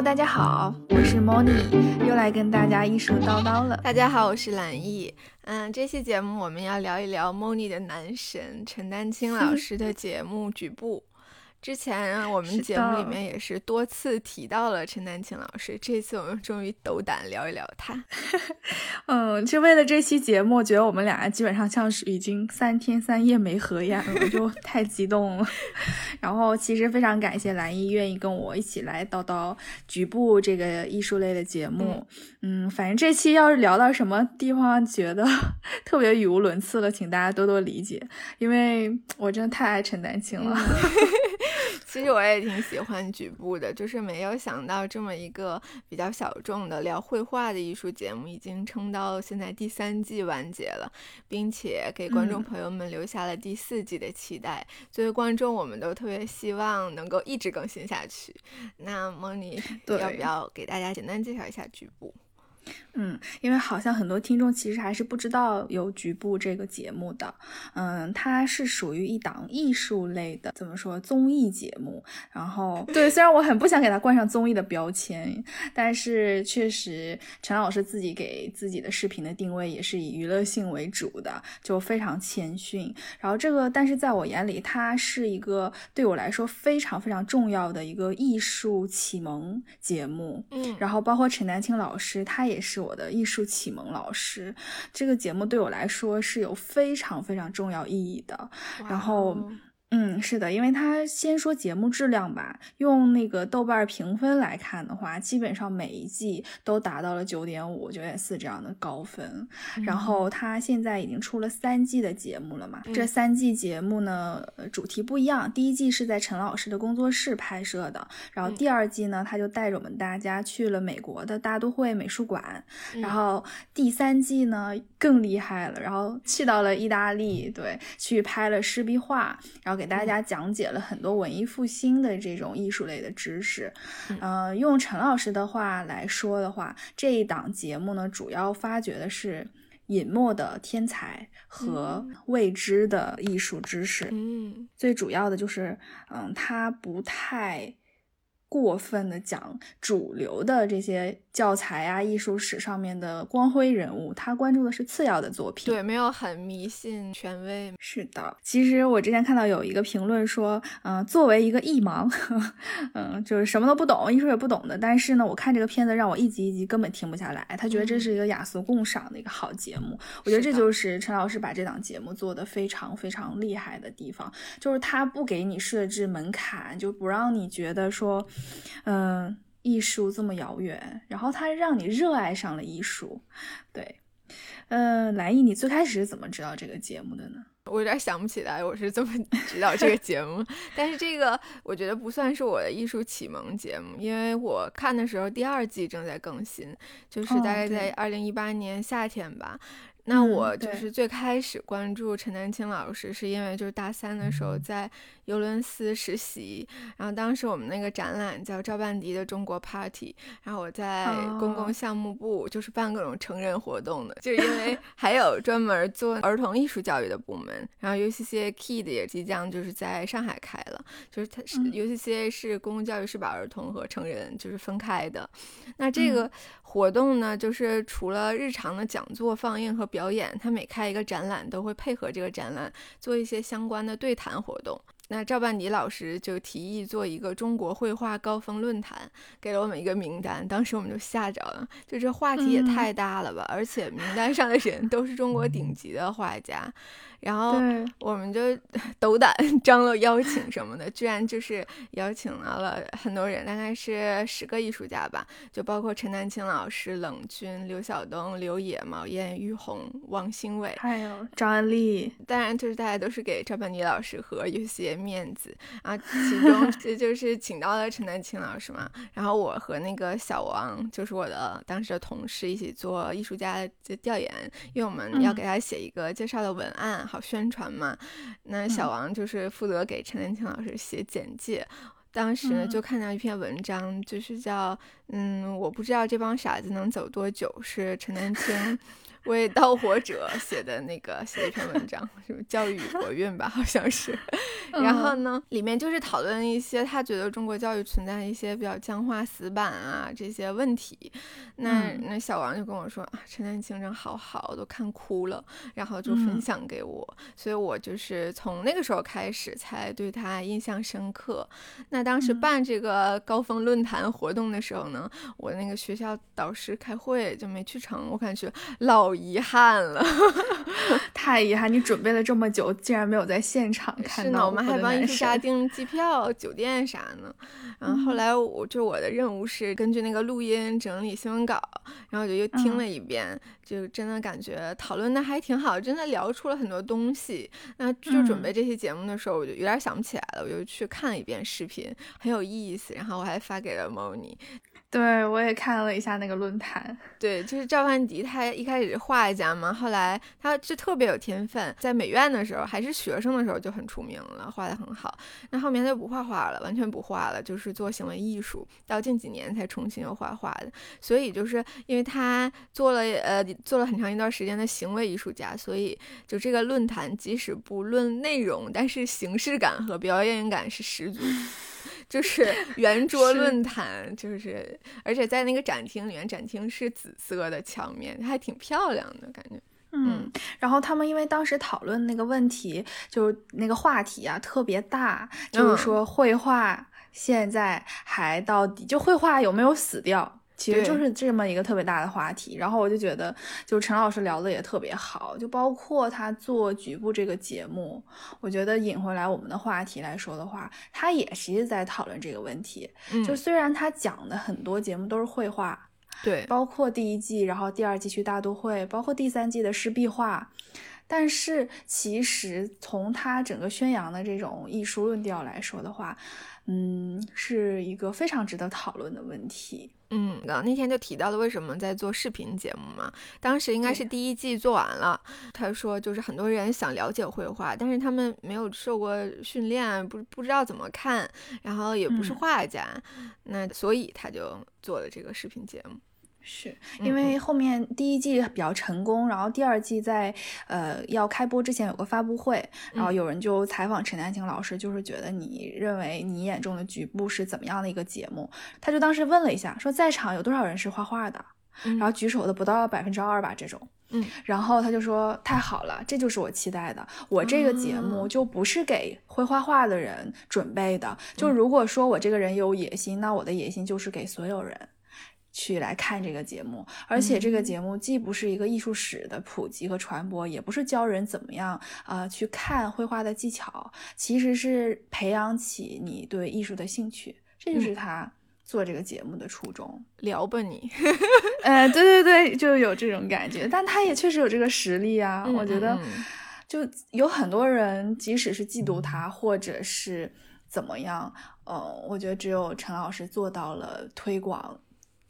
大家好，我是 Moni，又来跟大家艺术叨叨了。大家好，我是蓝易。嗯，这期节目我们要聊一聊 Moni 的男神陈丹青老师的节目《局部》。之前我们节目里面也是多次提到了陈丹青老师，这次我们终于斗胆聊一聊他。嗯，就为了这期节目，我觉得我们俩基本上像是已经三天三夜没合眼了，就 太激动了。然后其实非常感谢蓝一愿意跟我一起来叨叨局部这个艺术类的节目。嗯，反正这期要是聊到什么地方觉得特别语无伦次了，请大家多多理解，因为我真的太爱陈丹青了。其实我也挺喜欢局部的，就是没有想到这么一个比较小众的聊绘画的艺术节目，已经撑到现在第三季完结了，并且给观众朋友们留下了第四季的期待。作为观众，我们都特别希望能够一直更新下去。那么你 要不要给大家简单介绍一下局部？嗯，因为好像很多听众其实还是不知道有局部这个节目的。嗯，它是属于一档艺术类的，怎么说综艺节目。然后，对，虽然我很不想给它冠上综艺的标签，但是确实陈老师自己给自己的视频的定位也是以娱乐性为主的，就非常谦逊。然后这个，但是在我眼里，它是一个对我来说非常非常重要的一个艺术启蒙节目。嗯，然后包括陈丹青老师，他也是我的艺术启蒙老师，这个节目对我来说是有非常非常重要意义的。然后。嗯，是的，因为他先说节目质量吧，用那个豆瓣评分来看的话，基本上每一季都达到了九点五、九点四这样的高分。然后他现在已经出了三季的节目了嘛？这三季节目呢，主题不一样。第一季是在陈老师的工作室拍摄的，然后第二季呢，他就带着我们大家去了美国的大都会美术馆，然后第三季呢更厉害了，然后去到了意大利，对，去拍了湿壁画，然后。给大家讲解了很多文艺复兴的这种艺术类的知识，呃，用陈老师的话来说的话，这一档节目呢，主要发掘的是隐没的天才和未知的艺术知识。嗯，最主要的就是，嗯，他不太过分的讲主流的这些。教材啊，艺术史上面的光辉人物，他关注的是次要的作品，对，没有很迷信权威。是的，其实我之前看到有一个评论说，嗯，作为一个艺盲，嗯，就是什么都不懂，艺术也不懂的，但是呢，我看这个片子让我一集一集根本停不下来。他觉得这是一个雅俗共赏的一个好节目。我觉得这就是陈老师把这档节目做的非常非常厉害的地方，就是他不给你设置门槛，就不让你觉得说，嗯。艺术这么遥远，然后他让你热爱上了艺术，对，嗯，蓝毅，你最开始是怎么知道这个节目的呢？我有点想不起来我是怎么 知道这个节目，但是这个我觉得不算是我的艺术启蒙节目，因为我看的时候第二季正在更新，就是大概在二零一八年夏天吧。那我就是最开始关注陈丹青老师，是因为就是大三的时候在尤伦斯实习，然后当时我们那个展览叫赵半迪的中国 Party，然后我在公共项目部就是办各种成人活动的，就是因为 还有专门做儿童艺术教育的部门，然后 UCCA Kid 也即将就是在上海开了，就是它是 UCCA 是公共教育是把儿童和成人就是分开的，那这个活动呢，就是除了日常的讲座、放映和表表演，他每开一个展览都会配合这个展览做一些相关的对谈活动。那赵半迪老师就提议做一个中国绘画高峰论坛，给了我们一个名单。当时我们就吓着了，就这话题也太大了吧！而且名单上的人都是中国顶级的画家。然后我们就 斗胆 张罗邀请什么的，居然就是邀请到了很多人，大概是十个艺术家吧，就包括陈丹青老师、冷军、刘晓东、刘野、毛燕、玉红、王兴伟，还有张安丽。当然，就是大家都是给赵本妮老师和有些面子啊。其中 这就是请到了陈丹青老师嘛，然后我和那个小王，就是我的当时的同事，一起做艺术家的调研，因为我们要给他写一个介绍的文案。好宣传嘛？那小王就是负责给陈丹青老师写简介。当时呢，就看到一篇文章，就是叫“嗯，我不知道这帮傻子能走多久”，是陈丹青为盗火者写的那个写了一篇文章，什么教育与国运吧，好像是。然后呢，里面就是讨论一些他觉得中国教育存在一些比较僵化、死板啊这些问题。那那小王就跟我说啊，陈丹青真好好，都看哭了，然后就分享给我，所以我就是从那个时候开始才对他印象深刻。那当时办这个高峰论坛活动的时候呢，我那个学校导师开会就没去成，我感觉老遗憾了，太遗憾！你准备了这么久，竟然没有在现场看到。我们还帮艺术家订机票、酒店啥呢？然后后来我就我的任务是根据那个录音整理新闻稿，然后我就又听了一遍，就真的感觉讨论的还挺好，真的聊出了很多东西。那就准备这期节目的时候，我就有点想不起来了，我就去看了一遍视频，很有意思。然后我还发给了 Moni。对，我也看了一下那个论坛。对，就是赵万迪，他一开始是画家嘛，后来他就特别有天分，在美院的时候还是学生的时候就很出名了，画的很好。那后面他就不画画了，完全不画了，就是做行为艺术，到近几年才重新又画画的。所以就是因为他做了呃做了很长一段时间的行为艺术家，所以就这个论坛即使不论内容，但是形式感和表演感是十足。就是 圆桌论坛，就是而且在那个展厅里面，展厅是紫色的墙面，还挺漂亮的感觉。嗯，然后他们因为当时讨论那个问题，就是那个话题啊特别大，就是说绘画现在还到底就绘画有没有死掉？其实就是这么一个特别大的话题，然后我就觉得，就陈老师聊的也特别好，就包括他做局部这个节目，我觉得引回来我们的话题来说的话，他也是在讨论这个问题。就虽然他讲的很多节目都是绘画，对，包括第一季，然后第二季去大都会，包括第三季的湿壁画，但是其实从他整个宣扬的这种艺术论调来说的话，嗯，是一个非常值得讨论的问题。嗯，那天就提到了为什么在做视频节目嘛。当时应该是第一季做完了，他说就是很多人想了解绘画，但是他们没有受过训练，不不知道怎么看，然后也不是画家，那所以他就做了这个视频节目。是因为后面第一季比较成功，然后第二季在呃要开播之前有个发布会，然后有人就采访陈丹青老师，就是觉得你认为你眼中的局部是怎么样的一个节目？他就当时问了一下，说在场有多少人是画画的，然后举手的不到百分之二吧这种，嗯，然后他就说太好了，这就是我期待的，我这个节目就不是给会画画的人准备的，就如果说我这个人有野心，那我的野心就是给所有人。去来看这个节目，而且这个节目既不是一个艺术史的普及和传播，也不是教人怎么样啊去看绘画的技巧，其实是培养起你对艺术的兴趣，这就是他做这个节目的初衷。聊吧你，呃，对对对，就有这种感觉，但他也确实有这个实力啊。我觉得，就有很多人，即使是嫉妒他，或者是怎么样，嗯，我觉得只有陈老师做到了推广。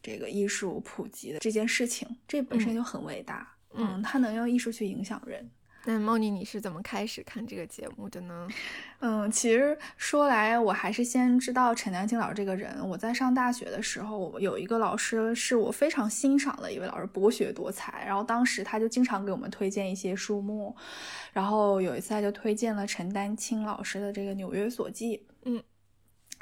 这个艺术普及的这件事情，这本身就很伟大。嗯，他能用艺术去影响人。那猫妮，你是怎么开始看这个节目的呢？嗯，其实说来，我还是先知道陈丹青老师这个人。我在上大学的时候，有一个老师是我非常欣赏的一位老师，博学多才。然后当时他就经常给我们推荐一些书目，然后有一次他就推荐了陈丹青老师的这个《纽约所记》。嗯。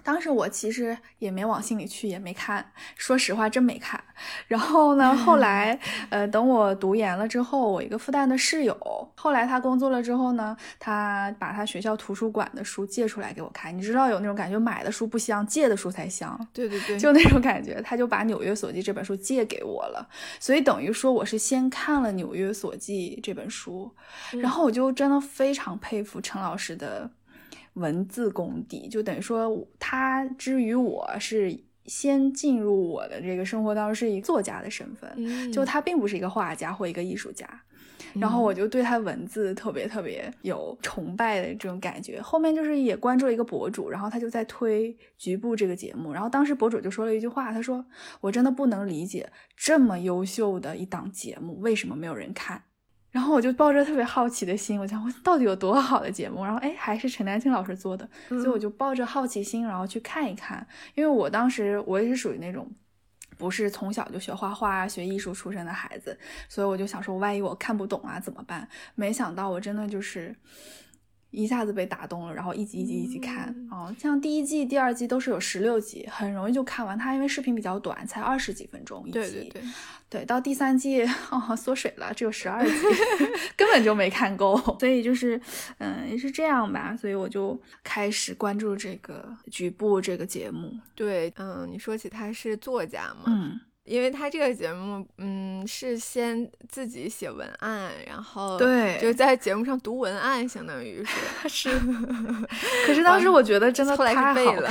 当时我其实也没往心里去，也没看，说实话真没看。然后呢，后来，呃，等我读研了之后，我一个复旦的室友，后来他工作了之后呢，他把他学校图书馆的书借出来给我看。你知道有那种感觉，买的书不香，借的书才香。对对对，就那种感觉，他就把《纽约所记》这本书借给我了。所以等于说，我是先看了《纽约所记》这本书，然后我就真的非常佩服陈老师的。文字功底就等于说，他之于我是先进入我的这个生活当中，是一个作家的身份，就他并不是一个画家或一个艺术家，然后我就对他文字特别特别有崇拜的这种感觉。后面就是也关注了一个博主，然后他就在推局部这个节目，然后当时博主就说了一句话，他说：“我真的不能理解这么优秀的一档节目为什么没有人看。”然后我就抱着特别好奇的心，我想我到底有多好的节目？然后哎，还是陈丹青老师做的，所以我就抱着好奇心，然后去看一看。因为我当时我也是属于那种不是从小就学画画、学艺术出身的孩子，所以我就想说，万一我看不懂啊怎么办？没想到我真的就是。一下子被打动了，然后一集一集一集看啊，像第一季、第二季都是有十六集，很容易就看完。它因为视频比较短，才二十几分钟一集。对对对，对，到第三季哦缩水了，只有十二集，根本就没看够。所以就是，嗯，也是这样吧。所以我就开始关注这个局部这个节目。对，嗯，你说起他是作家嘛？嗯。因为他这个节目，嗯，是先自己写文案，然后对，就在节目上读文案，相当于是 是。可是当时我觉得真的太好看了，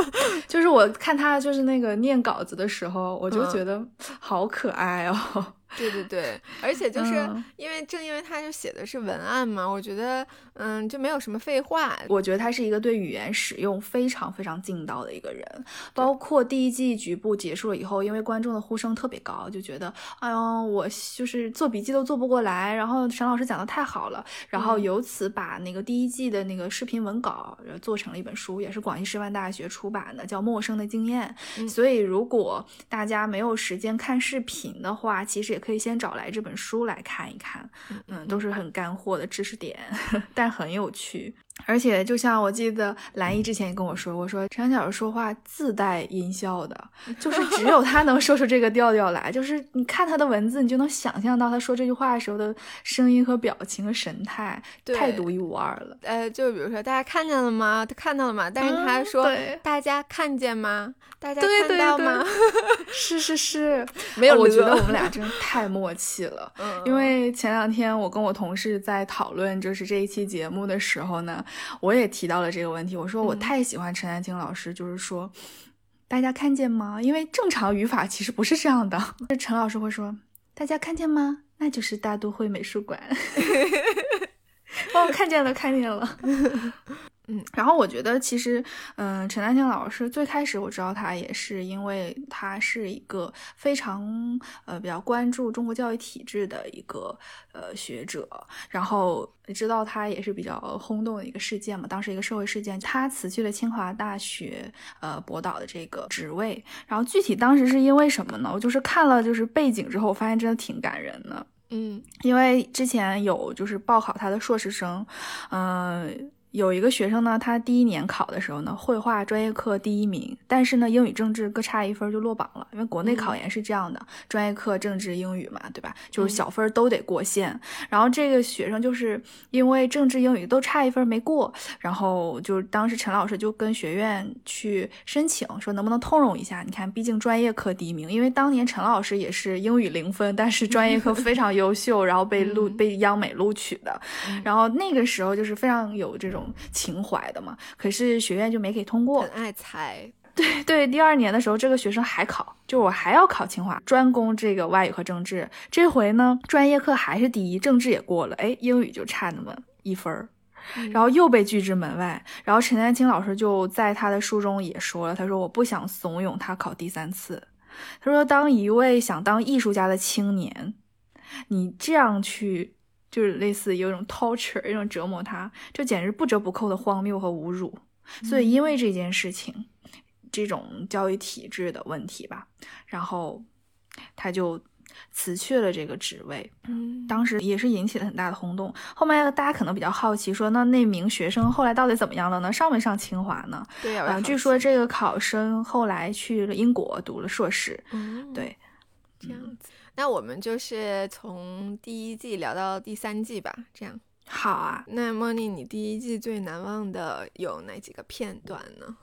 就是我看他就是那个念稿子的时候，我就觉得好可爱哦。对对对，而且就是因为正因为他就写的是文案嘛，我觉得嗯就没有什么废话。我觉得他是一个对语言使用非常非常劲道的一个人。包括第一季局部结束了以后，因为观众的呼声特别高，就觉得哎呦我就是做笔记都做不过来。然后沈老师讲的太好了，然后由此把那个第一季的那个视频文稿做成了一本书，也是广西师范大学出版的，叫《陌生的经验》。所以如果大家没有时间看视频的话，其实也。可以先找来这本书来看一看，嗯，都是很干货的知识点，但很有趣。而且，就像我记得兰姨之前也跟我说，我说陈小说话自带音效的，就是只有他能说出这个调调来。就是你看他的文字，你就能想象到他说这句话的时候的声音和表情和神态，太独一无二了。呃，就比如说，大家看见了吗？他看到了吗？但是他说，大家看见吗？大家看到吗？是是是，没有。我觉得我们 俩真的太默契了。因为前两天我跟我同事在讨论，就是这一期节目的时候呢。我也提到了这个问题，我说我太喜欢陈丹青老师，就是说，大家看见吗？因为正常语法其实不是这样的。陈老师会说，大家看见吗？那就是大都会美术馆。哦，看见了，看见了。嗯，然后我觉得其实，嗯，陈丹青老师最开始我知道他也是因为他是一个非常呃比较关注中国教育体制的一个呃学者，然后知道他也是比较轰动的一个事件嘛，当时一个社会事件，他辞去了清华大学呃博导的这个职位，然后具体当时是因为什么呢？我就是看了就是背景之后，我发现真的挺感人的，嗯，因为之前有就是报考他的硕士生，嗯。有一个学生呢，他第一年考的时候呢，绘画专业课第一名，但是呢，英语、政治各差一分就落榜了。因为国内考研是这样的，专业课政治、英语嘛，对吧？就是小分都得过线。然后这个学生就是因为政治、英语都差一分没过，然后就当时陈老师就跟学院去申请，说能不能通融一下？你看，毕竟专业课第一名，因为当年陈老师也是英语零分，但是专业课非常优秀，然后被录被央美录取的。然后那个时候就是非常有这种。情怀的嘛，可是学院就没给通过。很爱猜，对对。第二年的时候，这个学生还考，就我还要考清华，专攻这个外语和政治。这回呢，专业课还是第一，政治也过了，哎，英语就差那么一分儿，然后又被拒之门外。然后陈丹青老师就在他的书中也说了，他说我不想怂恿他考第三次。他说，当一位想当艺术家的青年，你这样去。就是类似有一种 torture，一种折磨他，就简直不折不扣的荒谬和侮辱。所以因为这件事情，这种教育体制的问题吧，然后他就辞去了这个职位。嗯，当时也是引起了很大的轰动。后面大家可能比较好奇，说那那名学生后来到底怎么样了呢？上没上清华呢？对呀，据说这个考生后来去了英国读了硕士。嗯，对，这样子。那我们就是从第一季聊到第三季吧，这样好啊。那莫妮，你第一季最难忘的有哪几个片段呢？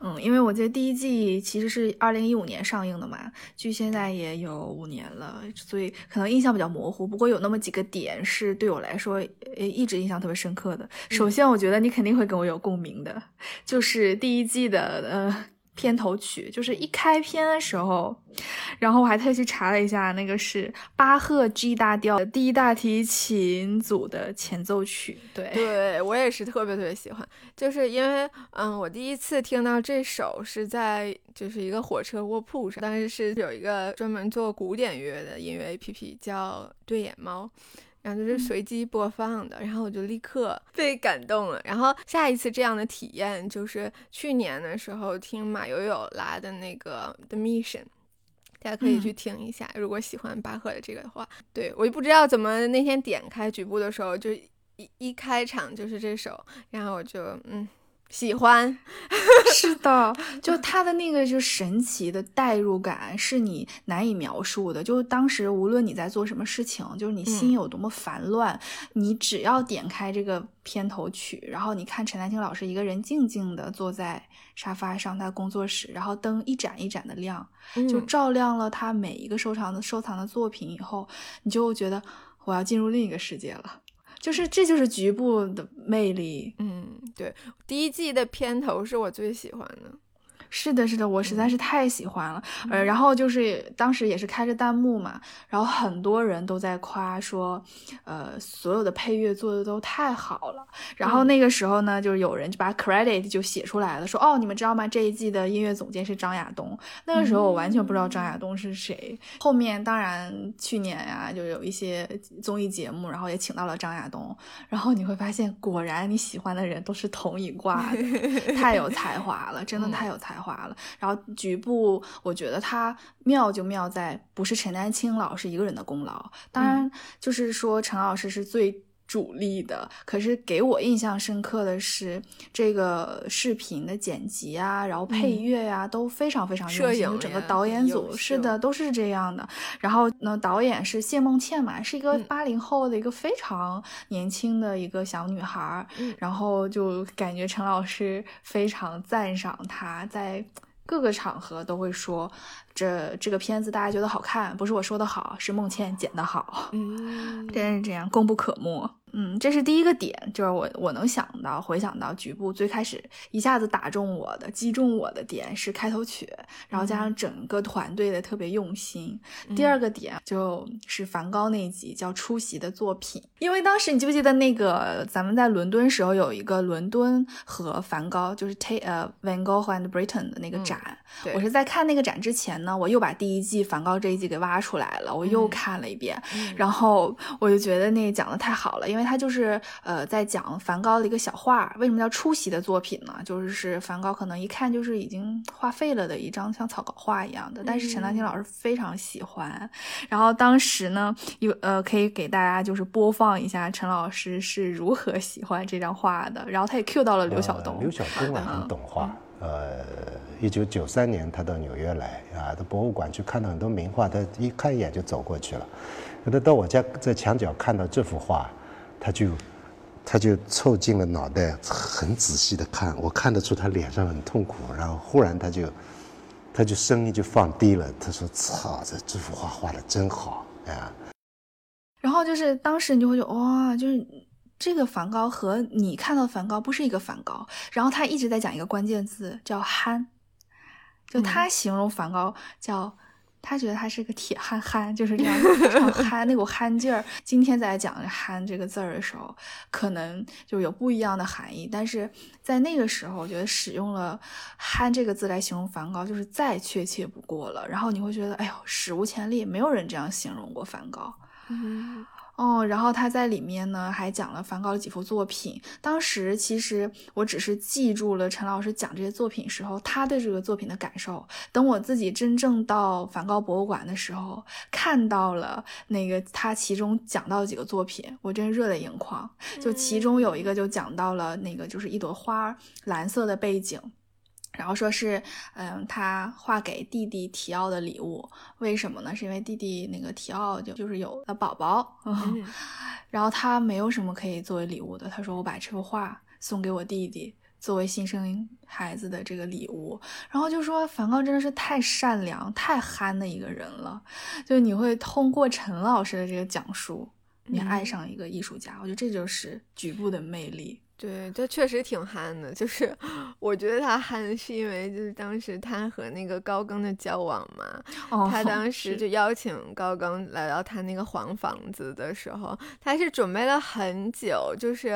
嗯，因为我觉得第一季其实是二零一五年上映的嘛，距现在也有五年了，所以可能印象比较模糊。不过有那么几个点是对我来说，呃，一直印象特别深刻的。首先，我觉得你肯定会跟我有共鸣的，就是第一季的呃。片头曲就是一开篇的时候，然后我还特意去查了一下，那个是巴赫 G 大调第一大提琴组的前奏曲。对，对我也是特别特别喜欢，就是因为，嗯，我第一次听到这首是在就是一个火车卧铺上，但是是有一个专门做古典乐的音乐 APP 叫对眼猫。然后就是随机播放的，然后我就立刻被感动了。然后下一次这样的体验就是去年的时候听马友友拉的那个《The Mission》，大家可以去听一下。如果喜欢巴赫的这个的话，对我就不知道怎么那天点开局部的时候，就一一开场就是这首，然后我就嗯。喜欢，是的，就他的那个就神奇的代入感是你难以描述的。就当时无论你在做什么事情，就是你心有多么烦乱，你只要点开这个片头曲，然后你看陈丹青老师一个人静静的坐在沙发上，他工作室，然后灯一盏一盏的亮，就照亮了他每一个收藏的收藏的作品以后，你就觉得我要进入另一个世界了。就是，这就是局部的魅力。嗯，对，第一季的片头是我最喜欢的。是的，是的，我实在是太喜欢了。呃，然后就是当时也是开着弹幕嘛，然后很多人都在夸说，呃，所有的配乐做的都太好了。然后那个时候呢，就是有人就把 credit 就写出来了，说哦，你们知道吗？这一季的音乐总监是张亚东。那个时候我完全不知道张亚东是谁。后面当然去年呀，就有一些综艺节目，然后也请到了张亚东。然后你会发现，果然你喜欢的人都是同一挂的，太有才华了，真的太有才华。华了，然后局部，我觉得他妙就妙在不是陈丹青老师一个人的功劳，当然就是说陈老师是最。主力的，可是给我印象深刻的是这个视频的剪辑啊，然后配乐呀都非常非常用心。整个导演组是的，都是这样的。然后呢，导演是谢梦倩嘛，是一个八零后的一个非常年轻的一个小女孩。然后就感觉陈老师非常赞赏她，在各个场合都会说。这这个片子大家觉得好看，不是我说的好，是孟倩剪的好，嗯，真是这样，功不可没。嗯，这是第一个点，就是我我能想到回想到局部最开始一下子打中我的、击中我的点是开头曲，然后加上整个团队的特别用心。第二个点就是梵高那集叫出席的作品，因为当时你记不记得那个咱们在伦敦时候有一个伦敦和梵高，就是 Take 呃 Van Gogh and Britain 的那个展，我是在看那个展之前。呢我又把第一季梵高这一季给挖出来了，我又看了一遍，然后我就觉得那讲的太好了，因为他就是呃在讲梵高的一个小画，为什么叫出席的作品呢？就是是梵高可能一看就是已经画废了的一张像草稿画一样的，但是陈丹青老师非常喜欢，然后当时呢有呃可以给大家就是播放一下陈老师是如何喜欢这张画的，然后他也 cue 到了刘晓东，刘晓东啊很懂画。呃，一九九三年他到纽约来啊，到博物馆去看到很多名画，他一看一眼就走过去了。他到我家在墙角看到这幅画，他就他就凑近了脑袋，很仔细的看。我看得出他脸上很痛苦，然后忽然他就他就声音就放低了，他说：“操，这这幅画画的真好啊！”然后就是当时你就会觉得哇，就是。这个梵高和你看到梵高不是一个梵高，然后他一直在讲一个关键字叫憨，就他形容梵高叫他觉得他是个铁憨憨，就是这样非常 憨那股憨劲儿。今天在讲憨这个字儿的时候，可能就有不一样的含义，但是在那个时候，我觉得使用了憨这个字来形容梵高就是再确切不过了。然后你会觉得，哎呦，史无前例，没有人这样形容过梵高。哦，然后他在里面呢，还讲了梵高的几幅作品。当时其实我只是记住了陈老师讲这些作品时候他对这个作品的感受。等我自己真正到梵高博物馆的时候，看到了那个他其中讲到几个作品，我真热泪盈眶。就其中有一个就讲到了那个就是一朵花，蓝色的背景。然后说是，嗯，他画给弟弟提奥的礼物，为什么呢？是因为弟弟那个提奥就就是有了宝宝，然后他没有什么可以作为礼物的。他说我把这幅画送给我弟弟，作为新生孩子的这个礼物。然后就说梵高真的是太善良、太憨的一个人了，就你会通过陈老师的这个讲述，你爱上一个艺术家。我觉得这就是局部的魅力。对，他确实挺憨的。就是 我觉得他憨，是因为就是当时他和那个高更的交往嘛。哦。他当 时就邀请高更来到他那个黄房子的时候，他是准备了很久，就是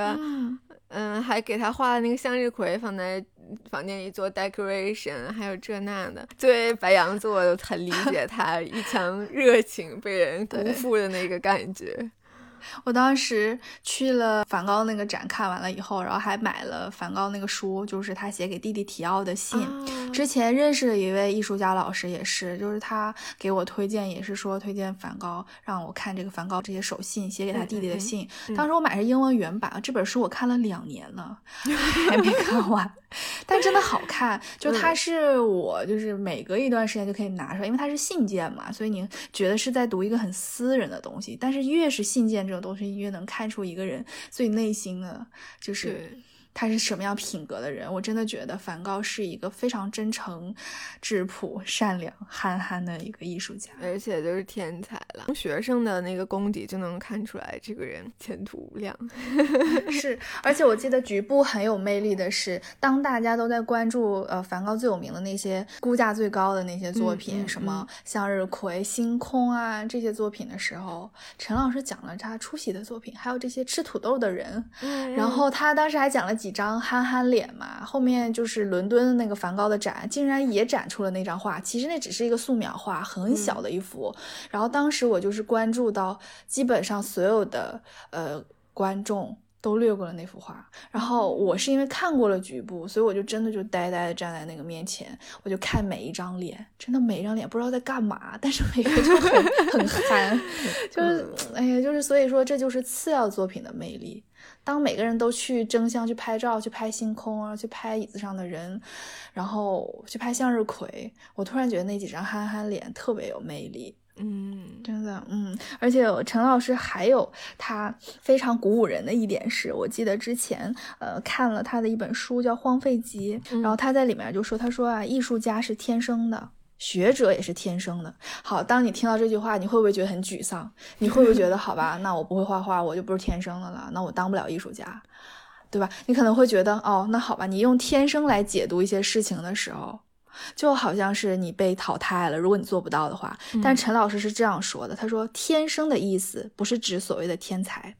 嗯，还给他画了那个向日葵放在房间里做 decoration，还有这那的。作为白羊座，很理解他一腔热情被人辜负的那个感觉。我当时去了梵高那个展，看完了以后，然后还买了梵高那个书，就是他写给弟弟提奥的信。之前认识的一位艺术家老师，也是，就是他给我推荐，也是说推荐梵高，让我看这个梵高这些手信，写给他弟弟的信。当时我买是英文原版，这本书我看了两年了，还没看完。但真的好看，就它是我就是每隔一段时间就可以拿出来，因为它是信件嘛，所以你觉得是在读一个很私人的东西。但是越是信件这种东西，越能看出一个人最内心的就是。他是什么样品格的人？我真的觉得梵高是一个非常真诚、质朴、善良、憨憨的一个艺术家，而且就是天才了。从学生的那个功底就能看出来，这个人前途无量。是，而且我记得局部很有魅力的是，当大家都在关注呃梵高最有名的那些估价最高的那些作品，什么向日葵、星空啊这些作品的时候，陈老师讲了他出席的作品，还有这些吃土豆的人。然后他当时还讲了几。几张憨憨脸嘛，后面就是伦敦那个梵高的展，竟然也展出了那张画。其实那只是一个素描画，很小的一幅。然后当时我就是关注到，基本上所有的呃观众都略过了那幅画。然后我是因为看过了局部，所以我就真的就呆呆的站在那个面前，我就看每一张脸，真的每一张脸不知道在干嘛，但是每个就很 很 憨，就是哎呀，就是所以说这就是次要作品的魅力。当每个人都去争相去拍照，去拍星空啊，去拍椅子上的人，然后去拍向日葵，我突然觉得那几张憨憨脸特别有魅力。嗯，真的，嗯，而且陈老师还有他非常鼓舞人的一点是，我记得之前呃看了他的一本书叫《荒废集》，然后他在里面就说，他说啊，艺术家是天生的。学者也是天生的。好，当你听到这句话，你会不会觉得很沮丧？你会不会觉得，好吧，那我不会画画，我就不是天生的了，那我当不了艺术家，对吧？你可能会觉得，哦，那好吧，你用天生来解读一些事情的时候，就好像是你被淘汰了。如果你做不到的话，但陈老师是这样说的，他说，天生的意思不是指所谓的天才，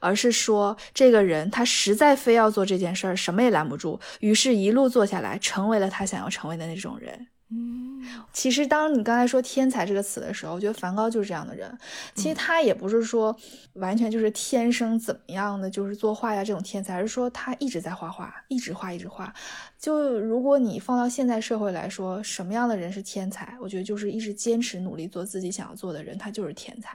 而是说这个人他实在非要做这件事儿，什么也拦不住，于是一路做下来，成为了他想要成为的那种人。嗯，其实当你刚才说“天才”这个词的时候，我觉得梵高就是这样的人。其实他也不是说完全就是天生怎么样的，就是做画家这种天才，而是说他一直在画画，一直画，一直画。就如果你放到现在社会来说，什么样的人是天才？我觉得就是一直坚持努力做自己想要做的人，他就是天才。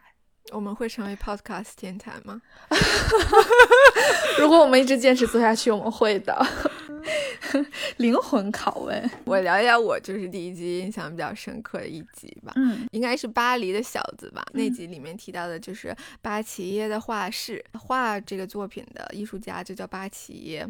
我们会成为 Podcast 天才吗？如果我们一直坚持做下去，我们会的。灵魂拷问，我聊一聊我就是第一集印象比较深刻的一集吧。嗯，应该是巴黎的小子吧。那集里面提到的就是巴齐耶的画室，画这个作品的艺术家就叫巴齐耶。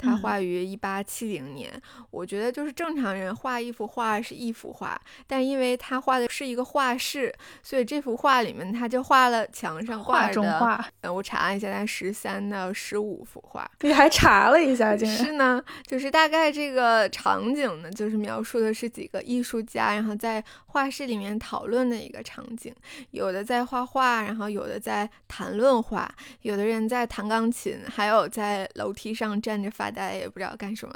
他画于一八七零年，我觉得就是正常人画一幅画是一幅画，但因为他画的是一个画室，所以这幅画里面他就画了墙上画中画。嗯，我查了一下，他十三到十五幅画。你还查了一下，竟然是呢？就是大概这个场景呢，就是描述的是几个艺术家，然后在画室里面讨论的一个场景，有的在画画，然后有的在谈论画，有的人在弹钢琴，还有在楼梯上站着发。大家也不知道干什么，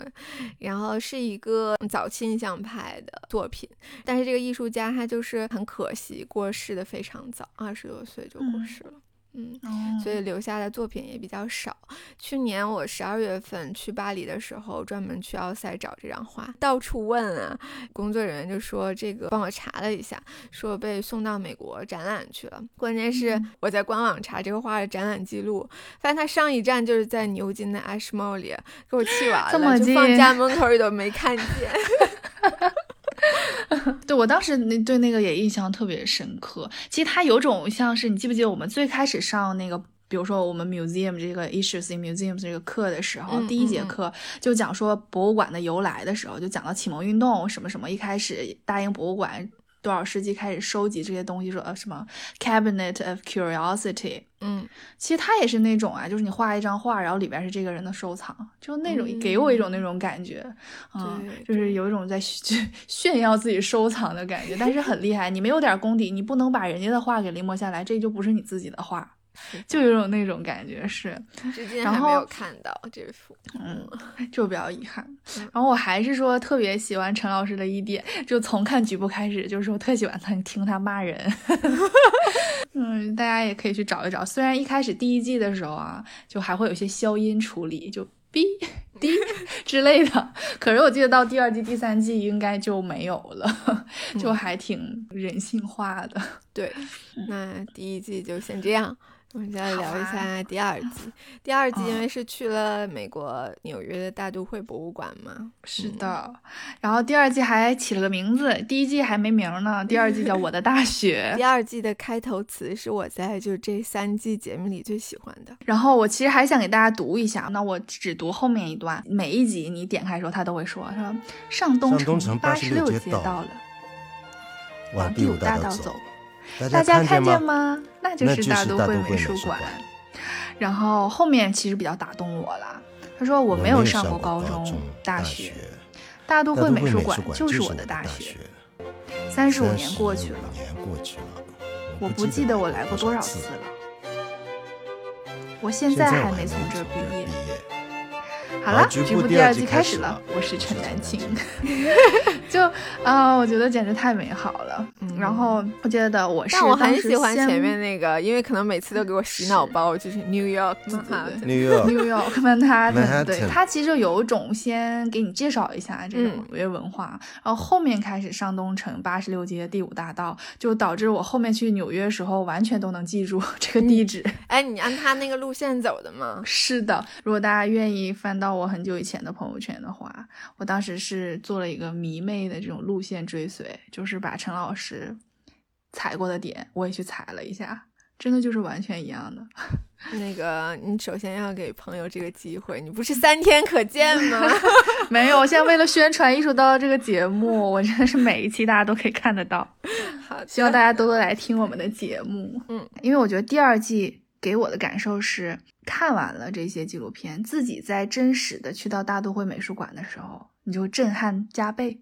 然后是一个早期印象派的作品，但是这个艺术家他就是很可惜过世的非常早，二十多岁就过世了。嗯，所以留下的作品也比较少。去年我十二月份去巴黎的时候，专门去奥赛找这张画，到处问啊，工作人员就说这个帮我查了一下，说被送到美国展览去了。关键是我在官网查这个画的展览记录，发现它上一站就是在牛津的 Ashmolean，给我气完了，就放家门口都没看见。对我当时那对那个也印象特别深刻。其实它有种像是你记不记得我们最开始上那个，比如说我们 museum 这个 issues in museums 这个课的时候，第一节课就讲说博物馆的由来的时候，就讲到启蒙运动什么什么，一开始大英博物馆。多少世纪开始收集这些东西？说呃什么 cabinet of curiosity？嗯，其实它也是那种啊，就是你画一张画，然后里边是这个人的收藏，就那种给我一种那种感觉啊，就是有一种在炫 炫耀自己收藏的感觉。但是很厉害，你没有点功底，你不能把人家的画给临摹下来，这就不是你自己的画。就有种那种感觉是。至今还没有看到这幅，嗯，就比较遗憾。然后我还是说特别喜欢陈老师的一点，就从看局部开始，就是我特喜欢他听他骂人。嗯，大家也可以去找一找。虽然一开始第一季的时候啊，就还会有些消音处理，就。哔滴 之类的，可是我记得到第二季、第三季应该就没有了，就还挺人性化的。对，那第一季就先这样。我们再聊一下第二季。第二 季因为是去了美国纽约的大都会博物馆嘛，是的。然后第二季还起了个名字，第一季还没名呢。第二季叫《我的大学 》。第二季的开头词是我在就这三季节目里最喜欢的。然后我其实还想给大家读一下，那我只读后面一段。每一集你点开的时候，他都会说：“说上东城八十六街到了，往第五大道走。”大家看见吗？那就是大都会美术馆。然后后面其实比较打动我了。他说：“我没有上过高中、大学，大都会美术馆就是我的大学。三十五年过去了，我不记得我来过多少次了。我现在还没从这毕业。”好了，局部第二季开始了。我是陈丹青，就啊，我觉得简直太美好了。嗯然后我觉得我是，我很喜欢前面那个，因为可能每次都给我洗脑包，就是 New York New York New York Manhattan，对，它其实有一种先给你介绍一下这种纽约文化，然后后面开始上东城八十六街第五大道，就导致我后面去纽约时候完全都能记住这个地址。哎，你按他那个路线走的吗？是的，如果大家愿意翻到。我很久以前的朋友圈的话，我当时是做了一个迷妹的这种路线追随，就是把陈老师踩过的点，我也去踩了一下，真的就是完全一样的。那个，你首先要给朋友这个机会，你不是三天可见吗？没有，我现在为了宣传艺术刀这个节目，我真的是每一期大家都可以看得到。好，希望大家多多来听我们的节目。嗯，因为我觉得第二季给我的感受是。看完了这些纪录片，自己在真实的去到大都会美术馆的时候，你就震撼加倍。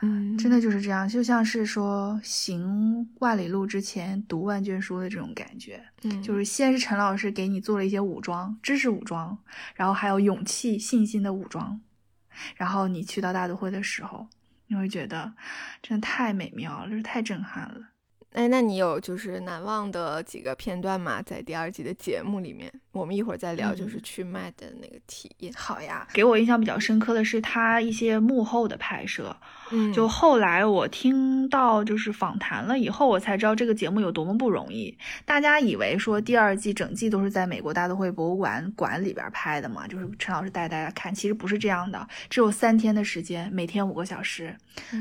嗯，真的就是这样，就像是说行万里路之前读万卷书的这种感觉。嗯，就是先是陈老师给你做了一些武装，知识武装，然后还有勇气、信心的武装，然后你去到大都会的时候，你会觉得真的太美妙了，就是太震撼了。哎，那你有就是难忘的几个片段吗？在第二季的节目里面，我们一会儿再聊，就是去麦的那个体验。好呀，给我印象比较深刻的是他一些幕后的拍摄。嗯，就后来我听到就是访谈了以后，我才知道这个节目有多么不容易。大家以为说第二季整季都是在美国大都会博物馆馆里边拍的嘛，就是陈老师带大家看，其实不是这样的，只有三天的时间，每天五个小时。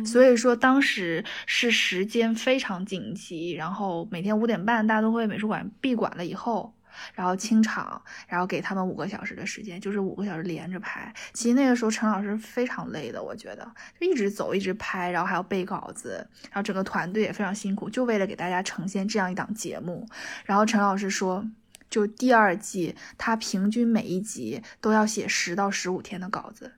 所以说当时是时间非常紧急，然后每天五点半大都会美术馆闭馆了以后。然后清场，然后给他们五个小时的时间，就是五个小时连着拍。其实那个时候陈老师非常累的，我觉得就一直走，一直拍，然后还要背稿子，然后整个团队也非常辛苦，就为了给大家呈现这样一档节目。然后陈老师说，就第二季他平均每一集都要写十到十五天的稿子，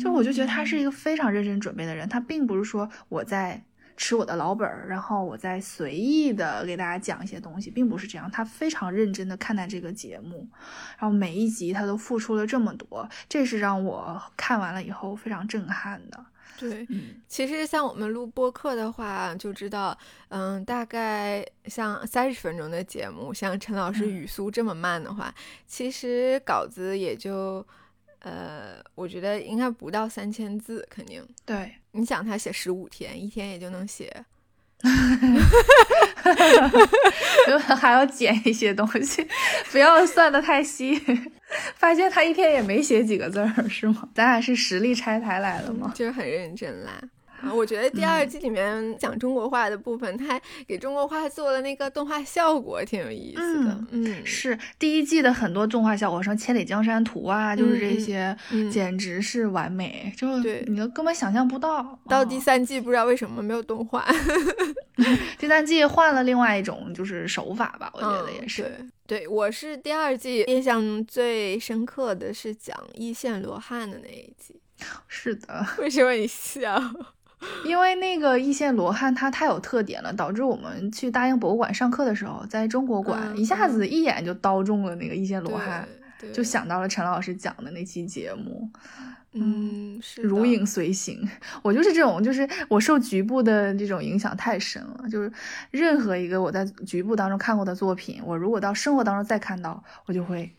就我就觉得他是一个非常认真准备的人，他并不是说我在。吃我的老本儿，然后我再随意的给大家讲一些东西，并不是这样。他非常认真的看待这个节目，然后每一集他都付出了这么多，这是让我看完了以后非常震撼的。对，其实像我们录播客的话，就知道，嗯，大概像三十分钟的节目，像陈老师语速这么慢的话，其实稿子也就。呃，我觉得应该不到三千字，肯定。对，你想他写十五天，一天也就能写，还要剪一些东西，不要算的太细。发现他一天也没写几个字儿，是吗？咱俩是实力拆台来了吗？就是很认真啦。我觉得第二季里面讲中国话的部分，他还给中国话做了那个动画效果，挺有意思的。嗯，是第一季的很多动画效果，什么《千里江山图》啊，就是这些，简直是完美，就对你都根本想象不到。到第三季不知道为什么没有动画，第三季换了另外一种就是手法吧，我觉得也是。对，对我是第二季印象最深刻的是讲一线罗汉的那一集。是的，为什么你笑？因为那个一线罗汉它太有特点了，导致我们去大英博物馆上课的时候，在中国馆一下子一眼就刀中了那个一线罗汉，就想到了陈老师讲的那期节目。嗯，是如影随形。我就是这种，就是我受局部的这种影响太深了。就是任何一个我在局部当中看过的作品，我如果到生活当中再看到，我就会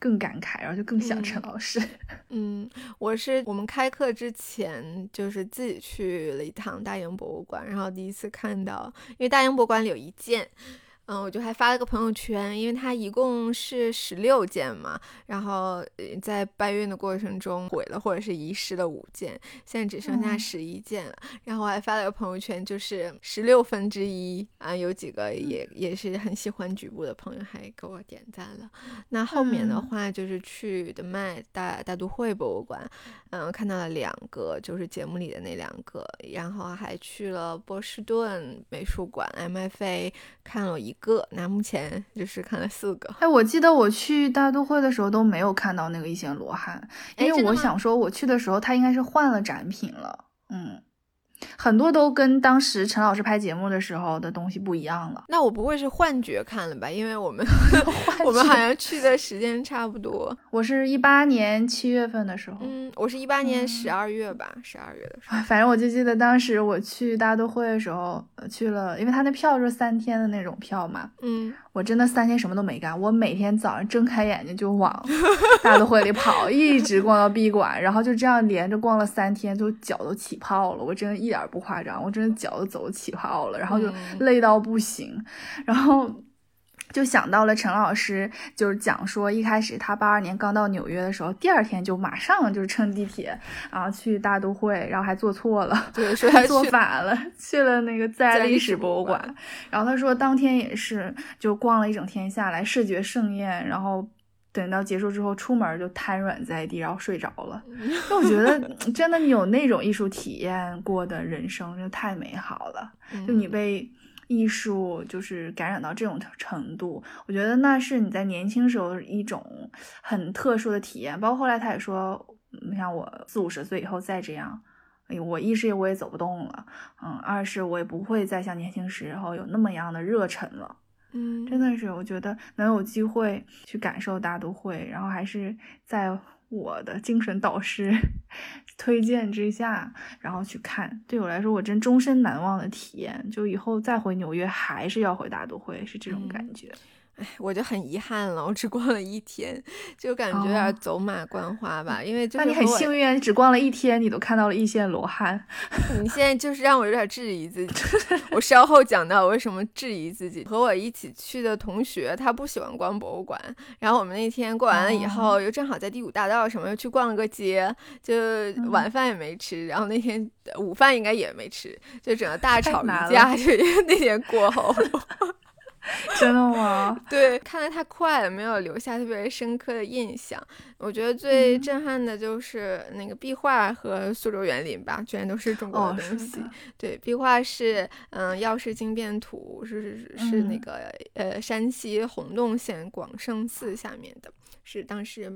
更感慨，然后就更想陈老师。嗯，我是我们开课之前就是自己去了一趟大英博物馆，然后第一次看到，因为大英博物馆里有一件。嗯，我就还发了个朋友圈，因为它一共是十六件嘛，然后在搬运的过程中毁了或者是遗失了五件，现在只剩下十一件了。然后我还发了个朋友圈，就是十六分之一啊，有几个也也是很喜欢局部的朋友还给我点赞了。那后面的话就是去的麦大大都会博物馆，嗯，看到了两个，就是节目里的那两个，然后还去了波士顿美术馆 MFA 看了一。个，那目前就是看了四个。哎，我记得我去大都会的时候都没有看到那个一线罗汉，因为我想说我去的时候他应该是换了展品了。嗯。很多都跟当时陈老师拍节目的时候的东西不一样了。那我不会是幻觉看了吧？因为我们 我们好像去的时间差不多。我是一八年七月份的时候，嗯，我是一八年十二月吧，十二月的时候。反正我就记得当时我去大都会的时候，去了，因为他那票是三天的那种票嘛，嗯。我真的三天什么都没干，我每天早上睁开眼睛就往 大都会里跑，一直逛到闭馆，然后就这样连着逛了三天，就脚都起泡了。我真的一点不夸张，我真的脚都走起泡了，然后就累到不行，然后。就想到了陈老师，就是讲说一开始他八二年刚到纽约的时候，第二天就马上就是乘地铁，然后去大都会，然后还坐错了，对，说他坐反了，去了那个自然历史博物馆。然后他说当天也是就逛了一整天下来，视觉盛宴，然后等到结束之后出门就瘫软在地，然后睡着了。那我觉得真的你有那种艺术体验过的人生，就太美好了。就你被。艺术就是感染到这种程度，我觉得那是你在年轻时候一种很特殊的体验。包括后来他也说，你像我四五十岁以后再这样，哎，我一是我也走不动了，嗯，二是我也不会再像年轻时候有那么样的热忱了，嗯，真的是我觉得能有机会去感受大都会，然后还是在。我的精神导师 推荐之下，然后去看，对我来说，我真终身难忘的体验。就以后再回纽约，还是要回大都会，是这种感觉。哎，我就很遗憾了，我只逛了一天，就感觉有点走马观花吧。因为那你很幸运，你只逛了一天，你都看到了一线罗汉。你现在就是让我有点质疑自己。我稍后讲到为什么质疑自己。和我一起去的同学，他不喜欢逛博物馆。然后我们那天逛完了以后，又正好在第五大道什么又去逛了个街，就晚饭也没吃。然后那天午饭应该也没吃，就整个大吵一架，就那天过后。真的吗？对，看的太快了，没有留下特别深刻的印象。我觉得最震撼的就是那个壁画和苏州园林吧，居然都是中国的东西。对，壁画是嗯《药师经变图》，是是是那个呃山西洪洞县广胜寺下面的，是当时。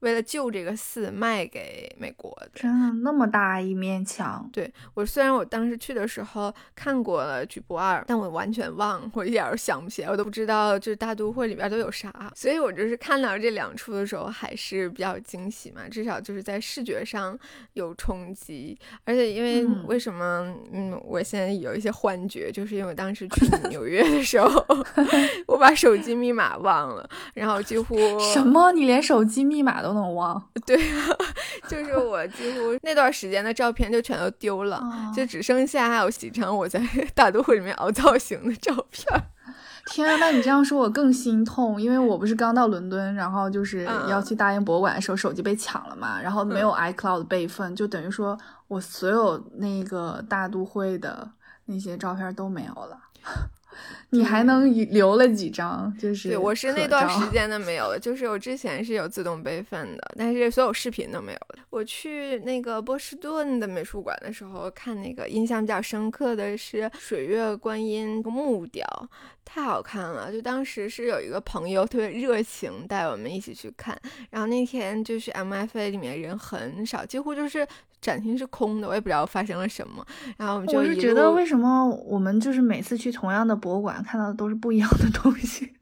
为了救这个寺，卖给美国的，真的那么大一面墙？对我，虽然我当时去的时候看过了《举步二》，但我完全忘，我一点都想不起来，我都不知道就是大都会里边都有啥。所以我就是看到这两处的时候，还是比较惊喜嘛，至少就是在视觉上有冲击。而且因为为什么，嗯，我现在有一些幻觉，就是因为当时去 纽约的时候，我把手机密码忘了，然后几乎什么？你连手机密码都？都能忘，对啊，就是我几乎那段时间的照片就全都丢了，就只剩下还有几张我在 大都会里面凹造型的照片。天啊，那你这样说，我更心痛，因为我不是刚到伦敦，然后就是要去大英博物馆的时候，手机被抢了嘛，然后没有 iCloud 备份，就等于说我所有那个大都会的那些照片都没有了。你还能留了几张？就是对，我是那段时间 的没有了，就是我之前是有自动备份的，但是所有视频都没有了。我去那个波士顿的美术馆的时候，看那个印象比较深刻的是水月观音木雕。太好看了！就当时是有一个朋友特别热情带我们一起去看，然后那天就是 MFA 里面人很少，几乎就是展厅是空的，我也不知道发生了什么。然后我们就我是觉得为什么我们就是每次去同样的博物馆看到的都是不一样的东西。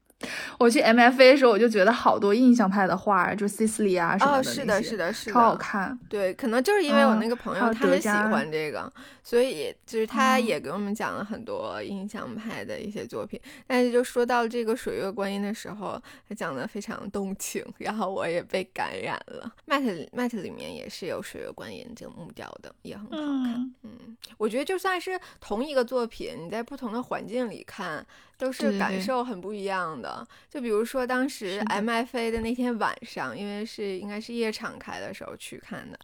我去 MFA 的时候，我就觉得好多印象派的画，就 Sisley 啊什么的，哦，是的，是的，是的，超好看。对，可能就是因为我那个朋友他很喜欢这个，所以就是他也给我们讲了很多印象派的一些作品。但是就说到这个水月观音的时候，他讲的非常动情，然后我也被感染了。Mat Mat 里面也是有水月观音这个木雕的，也很好看。嗯嗯，我觉得就算是同一个作品，你在不同的环境里看，都是感受很不一样的。就比如说当时 MFA 的。那天晚上，因为是应该是夜场开的时候去看的，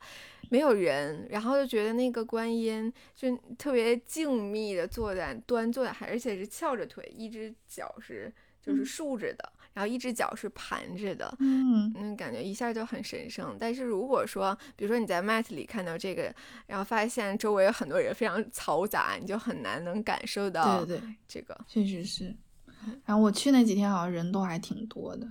没有人，然后就觉得那个观音就特别静谧的坐在端坐在，而且是翘着腿，一只脚是就是嗯。竖着的，然后一只脚是盘着的，嗯，那，感觉一下就很神圣。但是如果说，比如说你在 Mat 里看到这个，然后发现周围有很多人非常嘈杂，你就很难能感受到对对对，这个。确实是。然后我去那几天好像人都还挺多的。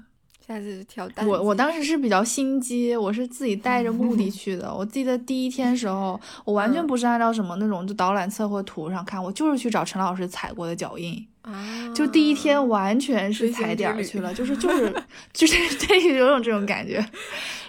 下次挑淡我我当时是比较心机，我是自己带着目的 去的。我记得第一天时候，我完全嗯不是按照什么那种就导览测绘图上看，我就是去找陈老师踩过的脚印。啊，就第一天完全是踩点儿去了，就是就是就是 对，有种这种感觉，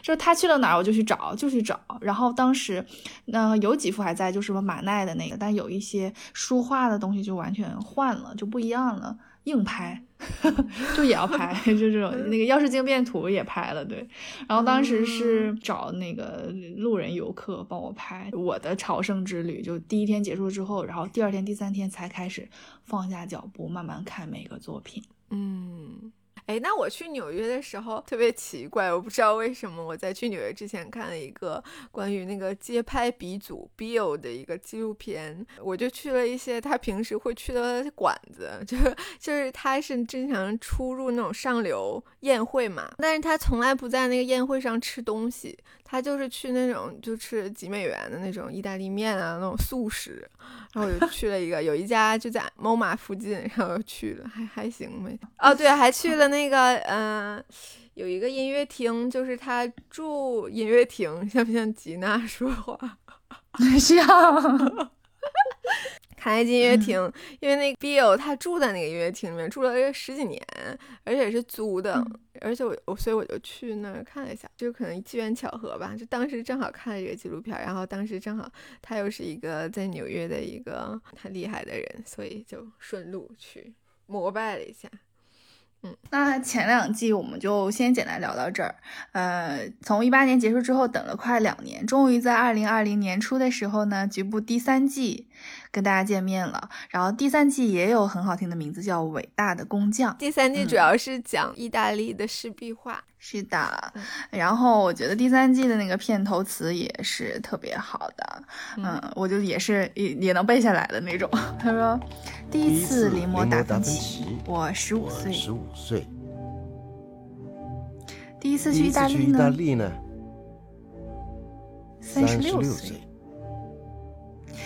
就是他去了哪儿我就去找，就去找。然后当时，那、有几幅还在，就是什么马奈的那个，但有一些书画的东西就完全换了，就不一样了，硬拍，就也要拍，就这种那个药师经变图也拍了，对。然后当时是找那个路人游客帮我拍我的朝圣之旅，就第一天结束之后，然后第二天、第三天才开始放下脚步，慢慢看每个作品。嗯，哎，那我去纽约的时候特别奇怪，我不知道为什么我在去纽约之前看了一个关于那个街拍鼻祖 Bill 的一个纪录片，我就去了一些他平时会去的馆子，就是就是他是经常出入那种上流宴会嘛，但是他从来不在那个宴会上吃东西，他就是去那种就吃几美元的那种意大利面啊，那种速食。然后我就去了一个，有一家就在 MoMA 附近，然后去了，还还行呗。哦，对，还去了那个，嗯、有一个音乐厅，就是他住音乐厅，像不像吉娜 说话？像，看来音乐厅，因为那个 Bill 他住在那个音乐厅里面住了十几年，而且是租的，而且我我所以我就去那儿看了一下，就可能机缘巧合吧，就当时正好看了这个纪录片，然后当时正好他又是一个在纽约的一个很厉害的人，所以就顺路去膜拜了一下。嗯那前两季我们就先简单聊到这儿。呃，从一八年结束之后，等了快两年，终于在二零二零年初的时候呢，局部第三季跟大家见面了。然后第三季也有很好听的名字，叫《伟大的工匠》。第三季嗯主要是讲意大利的湿壁画，是的嗯，然后我觉得第三季的那个片头词也是特别好的，嗯嗯，我就也是也也能背下来的那种。他说，第一次临摹达芬奇，我十五岁，十五岁，第一次去意大大利呢，三十六岁。。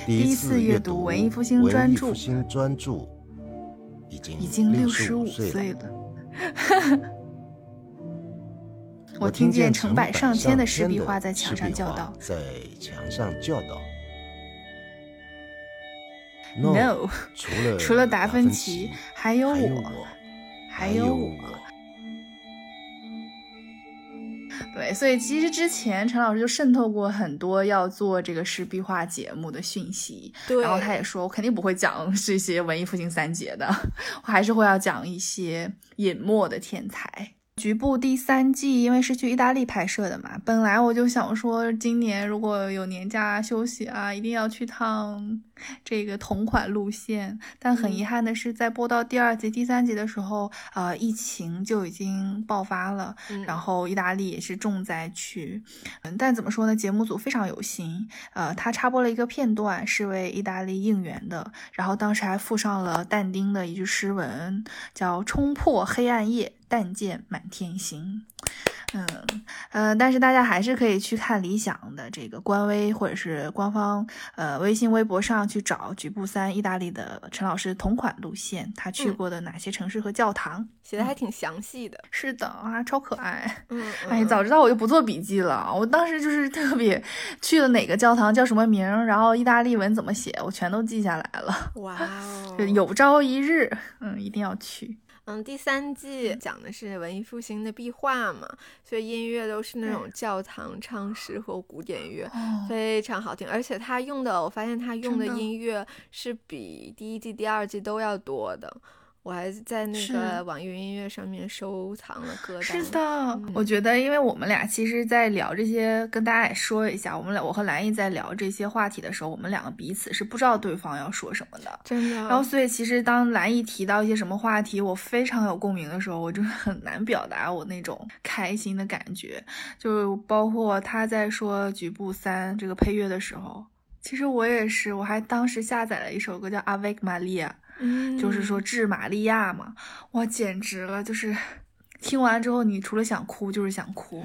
第一次阅读文艺复兴专著文艺复兴专著已经已经六十十五岁岁了。了。我听见成百上千的湿壁画在墙上叫道在墙上叫道。：“No，除了除了达芬奇奇，，还有我，还有我。”对，所以其实之前陈老师就渗透过很多要做这个湿壁画节目的讯息，对，然后他也说，我肯定不会讲这些文艺复兴三杰的，我还是会要讲一些隐没的天才。局部第三季因为是去意大利拍摄的嘛，本来我就想说，今年如果有年假休息啊，一定要去趟这个同款路线。但很遗憾的是，在播到第二集、第三集的时候，呃，疫情就已经爆发了，嗯然后意大利也是重灾区。嗯，但怎么说呢？节目组非常有心，呃，他插播了一个片段，是为意大利应援的，然后当时还附上了但丁的一句诗文，叫“冲破黑暗夜，但见满天星”。嗯呃，但是大家还是可以去看理想的这个官微或者是官方呃微信、微博上去找局部三意大利的陈老师同款路线，他去过的哪些城市和教堂，写的还挺详细的。是的啊，超可爱。嗯，哎，早知道我就不做笔记了。我当时就是特别去了哪个教堂叫什么名，然后意大利文怎么写，我全都记下来了。哇哦，就有朝一日，嗯，一定要去。嗯，第三季讲的是文艺复兴的壁画嘛，所以音乐都是那种教堂唱诗和古典乐，非常好听。而且他用的，我发现他用的音乐是比第一季、第二季都要多的。我还在那个网易云音乐上面收藏了歌单。是的，我觉得，因为我们俩其实，在聊这些，跟大家也说一下，我们俩我和兰姨在聊这些话题的时候，我们两个彼此是不知道对方要说什么的，真的。然后，所以其实当兰姨提到一些什么话题，我非常有共鸣的时候，我就很难表达我那种开心的感觉。就包括他在说《局部三》这个配乐的时候，其实我也是，我还当时下载了一首歌叫《Avec Maria》。嗯，就是说致玛利亚嘛，哇，简直了！就是听完之后，你除了想哭就是想哭，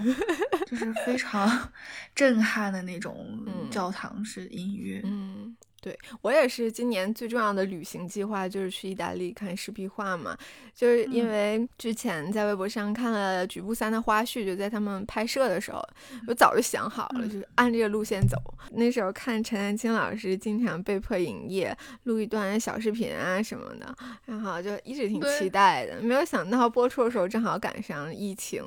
就是非常 震撼的那种教堂式音乐。嗯。对我也是，今年最重要的旅行计划就是去意大利看石壁画嘛，就是因为之前在微博上看了《局部三》的花絮，就在他们拍摄的时候，我早就想好了，就是按这个路线走。那时候看陈丹青老师经常被迫营业，录一段小视频啊什么的，然后就一直挺期待的。没有想到播出的时候正好赶上疫情，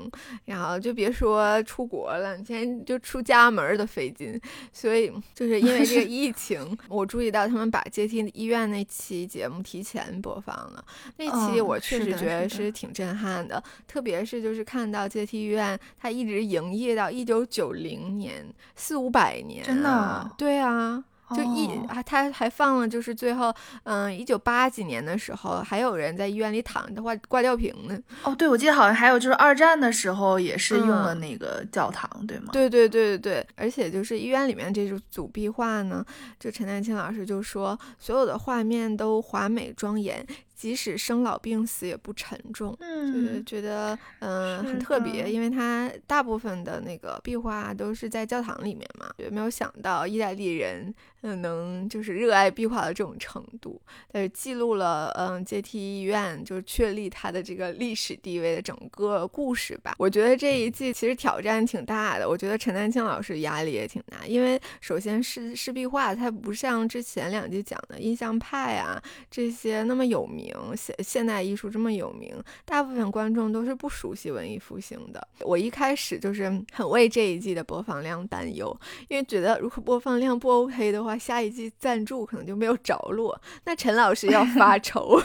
然后就别说出国了，现在就出家门都费劲。所以就是因为这个 疫情，我。我注意到他们把阶梯医院那期节目提前播放了，那期我确实觉得是挺震撼的，特别是就是看到阶梯医院它一直营业到一九九零年，四五百年，真的，对啊。就一还他还放了，就是最后，嗯，一九八几年的时候，还有人在医院里躺着挂挂吊瓶呢。哦，对，我记得好像还有就是二战的时候也是用了那个教堂，对吗？对对对对对，而且就是医院里面这组壁画呢，就陈丹青老师就说，所有的画面都华美庄严。即使生老病死也不沉重，嗯，觉得嗯很特别，因为它大部分的那个壁画都是在教堂里面嘛，也没有想到意大利人嗯能就是热爱壁画的这种程度，但是记录了嗯阶梯医院就是确立它的这个历史地位的整个故事吧。我觉得这一季其实挑战挺大的，我觉得陈丹青老师压力也挺大，因为首先是是壁画，它不像之前两季讲的印象派啊这些那么有名。现现代艺术这么有名，大部分观众都是不熟悉文艺复兴的。我一开始就是很为这一季的播放量担忧，因为觉得如果播放量不 OK 的话，下一季赞助可能就没有着落，那陈老师要发 愁。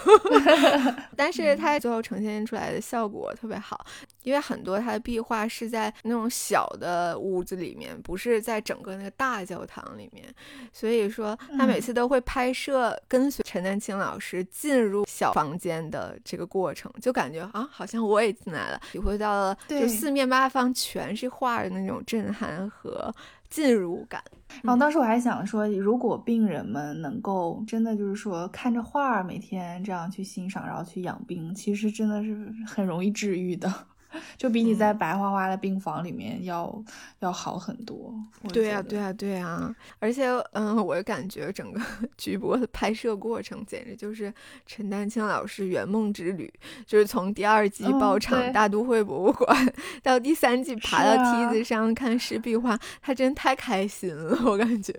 但是他最后呈现出来的效果特别好。因为很多他的壁画是在那种小的屋子里面，不是在整个那个大教堂里面，所以说他每次都会拍摄跟随陈丹青老师进入小房间的这个过程，就感觉啊，好像我也进来了，体会到了就四面八方全是画的那种震撼和进入感。然后当时我还想说，如果病人们能够真的就是说看着画儿每天这样去欣赏，然后去养病，其实真的是很容易治愈的。就比你在白花花的病房里面要要好很多。对呀，对呀，对呀。而且，嗯，我感觉整个 剧播的拍摄过程简直就是陈丹青老师圆梦之旅。就是从第二季包场大都会博物馆，到第三季爬到梯子上看湿壁画，他真太开心了，我感觉。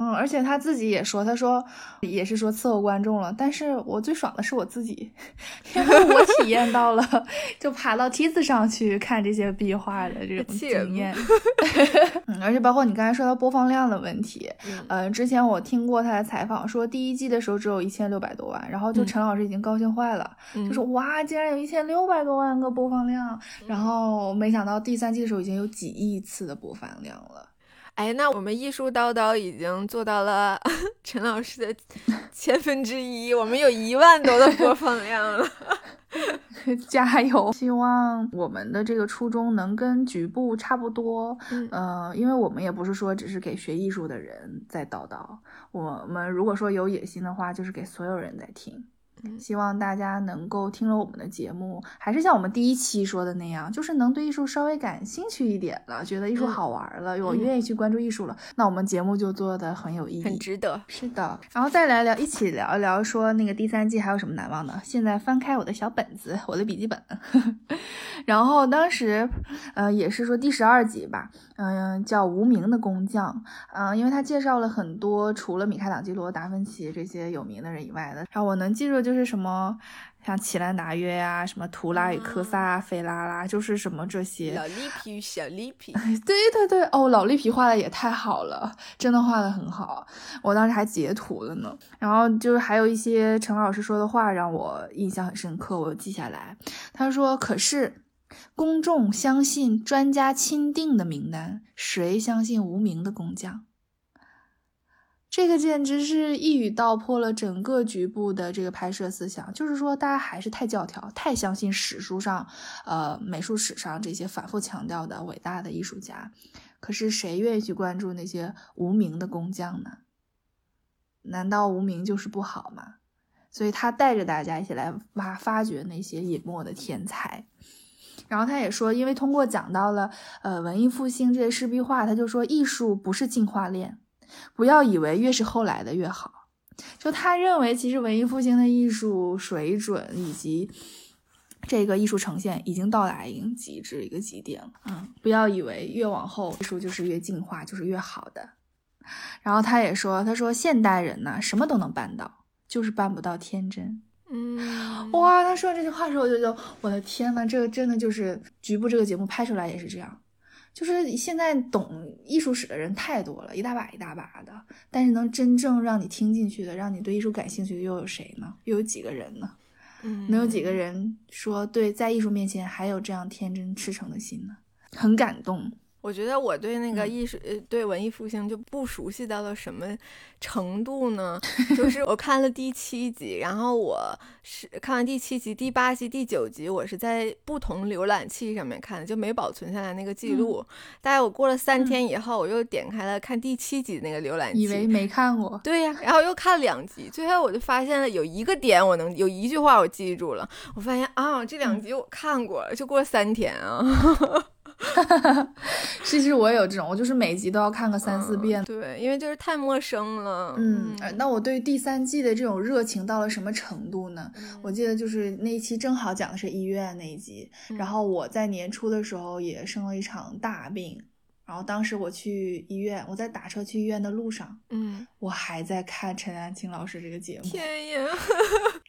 嗯，而且他自己也说，他说也是说伺候观众了，但是我最爽的是我自己，因为我体验到了就爬到梯子上去看这些壁画的这种经验。嗯，而且包括你刚才说到播放量的问题，嗯，之前我听过他的采访，说第一季的时候只有一千六百多万，然后就陈老师已经高兴坏了，就说哇，竟然有一千六百多万个播放量，然后没想到第三季的时候已经有几亿次的播放量了。哎，那我们艺术叨叨已经做到了 陈老师的 千分之一，我们有一万多的播放量了，加油！希望我们的这个初衷能跟局部差不多，嗯，因为我们也不是说只是给学艺术的人在叨叨，我们如果说有野心的话，就是给所有人在听。希望大家能够听了我们的节目，还是像我们第一期说的那样，就是能对艺术稍微感兴趣一点了，觉得艺术好玩了，我愿意去关注艺术了，那我们节目就做的很有意义，很值得。是的，然后再来聊，一起聊一聊，说那个第三季还有什么难忘的？现在翻开我的小本子，我的笔记本，然后当时，呃，也是说第十二集吧，嗯，叫无名的工匠，嗯，因为他介绍了很多除了米开朗基罗、达芬奇这些有名的人以外的，然后我能记住就。是什么像齐兰达约啊，什么图拉与科萨、费拉拉，就是什么这些。老绿皮，小绿皮。对对对，哦，老绿皮画的也太好了，真的画的很好，我当时还截图了呢。然后就是还有一些陈老师说的话让我印象很深刻，我记下来。他说：“可是公众相信专家钦定的名单，谁相信无名的工匠？”这个简直是一语道破了整个局部的这个拍摄思想，就是说大家还是太教条，太相信史书上，呃，美术史上这些反复强调的伟大的艺术家，可是谁愿意去关注那些无名的工匠呢？难道无名就是不好吗？所以他带着大家一起来挖发掘那些隐没的天才，然后他也说，因为通过讲到了呃文艺复兴这些湿壁画，他就说艺术不是进化链。不要以为越是后来的越好，就他认为，其实文艺复兴的艺术水准以及这个艺术呈现已经到达一个极致一个极点了。嗯，不要以为越往后艺术就是越进化，就是越好的。然后他也说，他说现代人呢什么都能办到，就是办不到天真。嗯，哇，他说这句话的时候，我就觉得我的天呐，这个真的就是局部这个节目拍出来也是这样。就是现在懂艺术史的人太多了，一大把一大把的，但是能真正让你听进去的，让你对艺术感兴趣的又有谁呢？又有几个人呢？嗯，能有几个人说对，在艺术面前还有这样天真赤诚的心呢？很感动。我觉得我对那个艺术，呃，对文艺复兴就不熟悉到了什么程度呢？就是我看了第七集，然后我是看完第七集、第八集、第九集，我是在不同浏览器上面看的，就没保存下来那个记录。大概我过了三天以后，我又点开了看第七集那个浏览器，以为没看过。对呀，然后又看两集，最后我就发现了有一个点我能有一句话我记住了，我发现啊，这两集我看过了，就过了三天啊。哈哈哈，其实我也有这种，我就是每集都要看个三四遍。对，因为就是太陌生了。嗯，那我对第三季的这种热情到了什么程度呢？我记得就是那一期正好讲的是医院那一集，然后我在年初的时候也生了一场大病。然后当时我去医院，我在打车去医院的路上，嗯，我还在看陈丹青老师这个节目。天呀，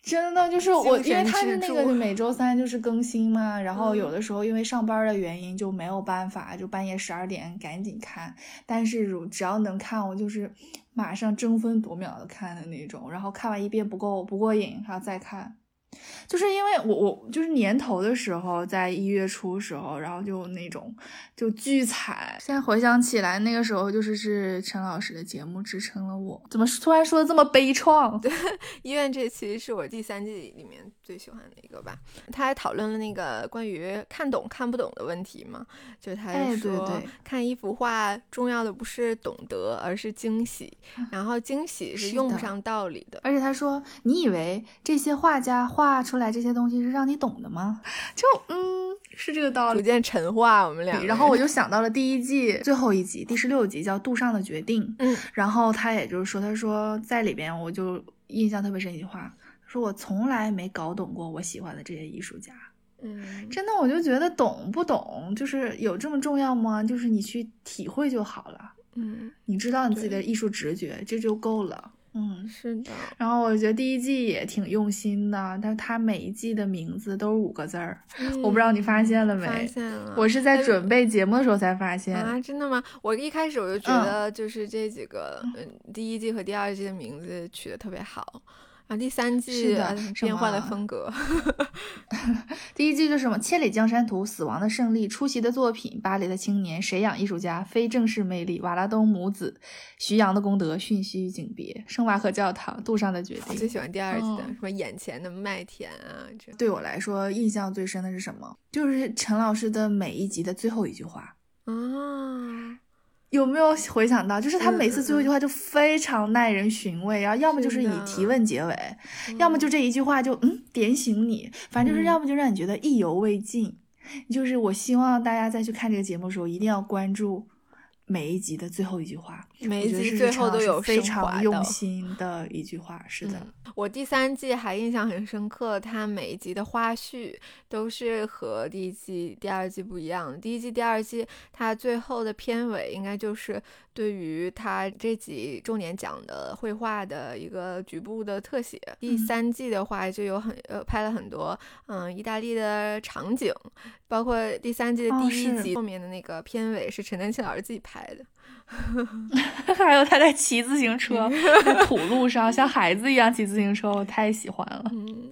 真的就是我，因为他是那个每 周三就是更新嘛，然后有的时候因为上班的原因就没有办法，就半夜十二点赶紧看。但是如只要能看，我就是马上争分夺秒的看的那种。然后看完一遍不够不过瘾，还要再看。就是因为我我就是年头的时候，在一月初时候，然后就那种就巨惨。现在回想起来，那个时候就是是陈老师的节目支撑了我。怎么突然说的这么悲怆？对，医院这期是我第三季里面最喜欢的一个吧。他还讨论了那个关于看懂看不懂的问题嘛？就他说，看一幅画重要的不是懂得，而是惊喜。然后惊喜是用不上道理的。而且他说，你以为这些画家画。画出来这些东西是让你懂的吗？就嗯，是这个道理。逐渐陈化我们俩。然后我就想到了 第一季最后一集，第十六集叫《杜尚的决定》。嗯，然后他也就是说，他说在里边我就印象特别深一句话，说我从来没搞懂过我喜欢的这些艺术家。嗯，真的，我就觉得懂不懂就是有这么重要吗？就是你去体会就好了。嗯，你知道你自己的艺术直觉，这就够了。嗯，是的。然后我觉得第一季也挺用心的，但它每一季的名字都是五个字儿，我不知道你发现了没？发现了。我是在准备节目的时候才发现啊，真的吗？我一开始我就觉得就是这几个，嗯，第一季和第二季的名字取得特别好。啊，第三季变换了风格。第一季就是什么《千里江山图》《死亡的胜利》出席的作品《巴黎的青年》《谁养艺术家》《非正式魅力》《瓦拉东母子》《徐阳的功德》《讯息与景别》《圣瓦赫教堂》《杜尚的决定》。我最喜欢第二季的，什么眼前的麦田啊！这对我来说印象最深的是什么？就是陈老师的每一集的最后一句话啊。有没有回想到，就是他每次最后一句话就非常耐人寻味，然后要么就是以提问结尾，要么就这一句话就嗯点醒你，反正就是要么就让你觉得意犹未尽。就是我希望大家再去看这个节目的时候，一定要关注。每一集的最后一句话，每一集最后都有非常用心的一句话。是的，我第三季还印象很深刻，它每一集的花絮都是和第一季、第二季不一样的。第一季、第二季，它最后的片尾应该就是对于它这集重点讲的绘画的一个局部的特写。第三季的话，就有很呃拍了很多嗯意大利的场景，包括第三季的第一集后面的那个片尾是陈丹青老师自己拍。的，还有他在骑自行车，在土路上像孩子一样骑自行车，我太喜欢了。嗯，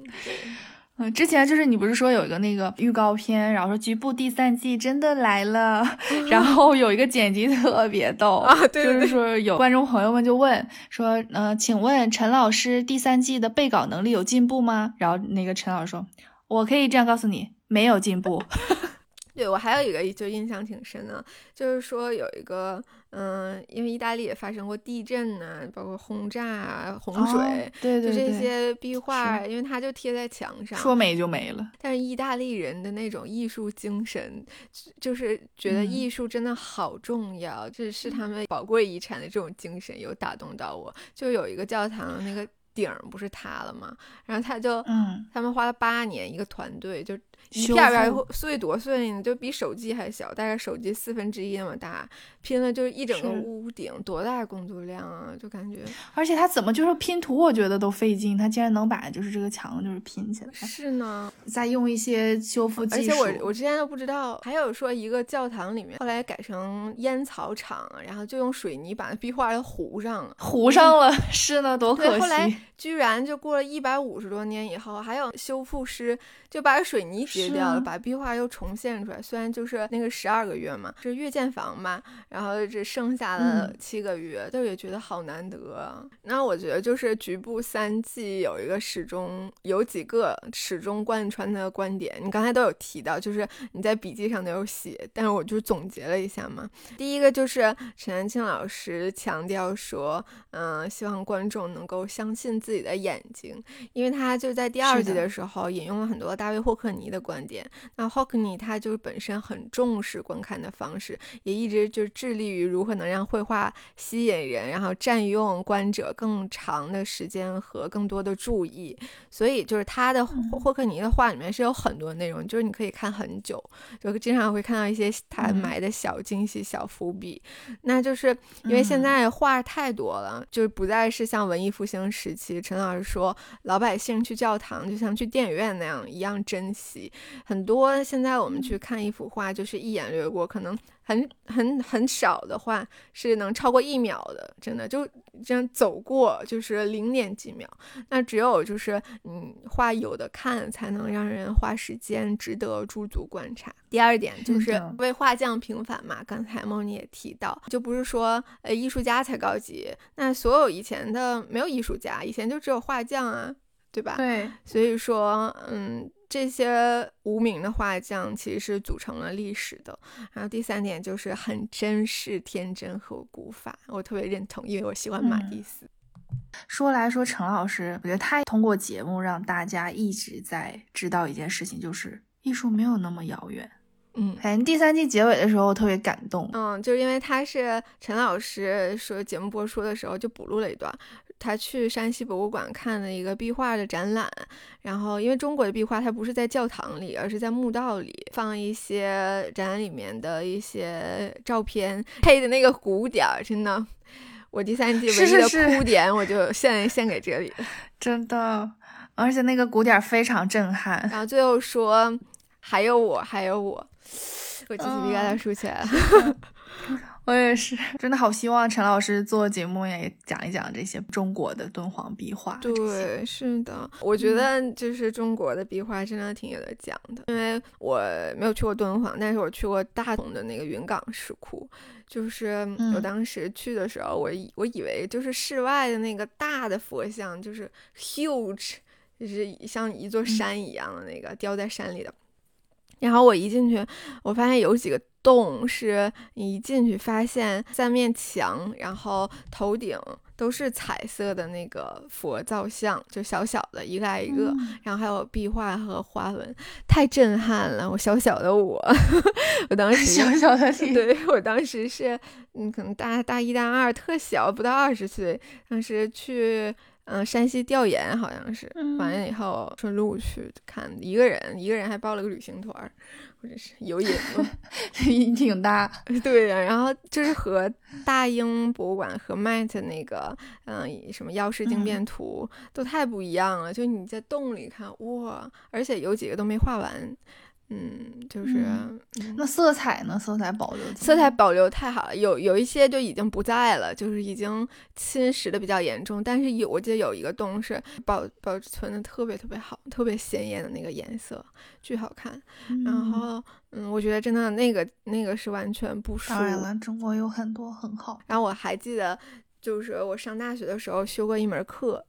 嗯，之前就是你不是说有一个那个预告片，然后说局部第三季真的来了，然后有一个剪辑特别逗啊，就是说有观众朋友们就问说，嗯，请问陈老师第三季的备稿能力有进步吗？然后那个陈老师说，我可以这样告诉你，没有进步。对我还有一个就印象挺深的，就是说有一个，嗯，因为意大利也发生过地震呢，包括轰炸、啊、洪水，对对对，就这些壁画，因为它就贴在墙上，说没就没了。但是意大利人的那种艺术精神，就是觉得艺术真的好重要，这是他们宝贵遗产的这种精神，有打动到我。就有一个教堂，那个顶不是塌了吗？然后他就，嗯，他们花了八年，一个团队就。一片片碎多碎呢？就比手机还小，大概手机四分之一那么大，拼了就是一整个屋顶，多大工作量啊！就感觉，而且他怎么就是拼图，我觉得都费劲，他竟然能把就是这个墙就是拼起来。是呢，再用一些修复技术。而且我我之前都不知道，还有说一个教堂里面后来改成烟草厂，然后就用水泥把那壁画都糊上了，糊上了。是呢，多可惜。后来居然就过了一百五十多年以后，还有修复师就把水泥。截掉了，把壁画又重现出来。虽然就是那个十二个月嘛，是月建房嘛，然后这剩下了七个月，但是也觉得好难得。那我觉得就是局部三季有一个始终有几个始终贯穿的观点，你刚才都有提到，就是你在笔记上都有写，但是我就总结了一下嘛。第一个就是陈丹青老师强调说，嗯，希望观众能够相信自己的眼睛，因为他就在第二季的时候引用了很多大卫霍克尼的。观点，那 Hockney 他就是本身很重视观看的方式，也一直就致力于如何能让绘画吸引人，然后占用观者更长的时间和更多的注意。所以就是他的霍克尼的画里面是有很多内容，就是你可以看很久，就经常会看到一些他埋的小惊喜、小伏笔。那就是因为现在画太多了，就是不再是像文艺复兴时期，陈老师说老百姓去教堂就像去电影院那样一样珍惜。很多现在我们去看一幅画，就是一眼掠过，可能很很很少的话是能超过一秒的，真的就这样走过，就是零点几秒。那只有就是嗯，画有的看，才能让人花时间，值得驻足观察。第二点就是为画匠平反嘛，刚才梦妮也提到，就不是说呃艺术家才高级，那所有以前的没有艺术家，以前就只有画匠啊，对吧？对，所以说嗯。这些无名的画匠其实是组成了历史的。然后第三点就是很珍视、天真和古法，我特别认同，因为我喜欢马蒂斯。说来说陈老师，我觉得他通过节目让大家一直在知道一件事情，就是艺术没有那么遥远。嗯，反正第三季结尾的时候我特别感动。嗯，就是因为他是陈老师说节目播出的时候就补录了一段。他去山西博物馆看了一个壁画的展览，然后因为中国的壁画它不是在教堂里，而是在墓道里放一些展览里面的一些照片，配的那个鼓点儿，真的，我第三季唯一的哭点我就献献给这里，真的，而且那个鼓点非常震撼，然后最后说还有我，还有我，我鸡皮疙瘩竖起来了。我也是，真的好希望陈老师做节目也讲一讲这些中国的敦煌壁画。对，是的，我觉得就是中国的壁画真的挺有的讲的。因为我没有去过敦煌，但是我去过大同的那个云冈石窟。就是我当时去的时候，我以我以为就是室外的那个大的佛像，就是 huge，就是像一座山一样的那个雕在山里的。然后我一进去，我发现有几个。洞是你一进去发现三面墙，然后头顶。都是彩色的那个佛造像，就小小的一个挨一个，然后还有壁画和花纹，太震撼了！我小小的我，我当时小小的 你，对我当时是，嗯，可能大大一、大二，特小，不到二十岁，当时去，嗯，山西调研，好像是，完了以后顺路去看，一个人，一个人还报了个旅行团。或者是有瘾吗？瘾挺大，对呀。然后就是和大英博物馆和 Met 那个，嗯，什么药师镜变图都太不一样了。就你在洞里看，哇，而且有几个都没画完。嗯，就是那色彩呢？色彩保留，色彩保留太好了。有有一些就已经不在了，就是已经侵蚀的比较严重。但是有，我记得有一个洞是保保存的特别特别好，特别鲜艳的那个颜色，巨好看。然后，嗯，我觉得真的那个那个是完全不输。当然了，中国有很多很好。然后我还记得。就是我上大学的时候修过一门课，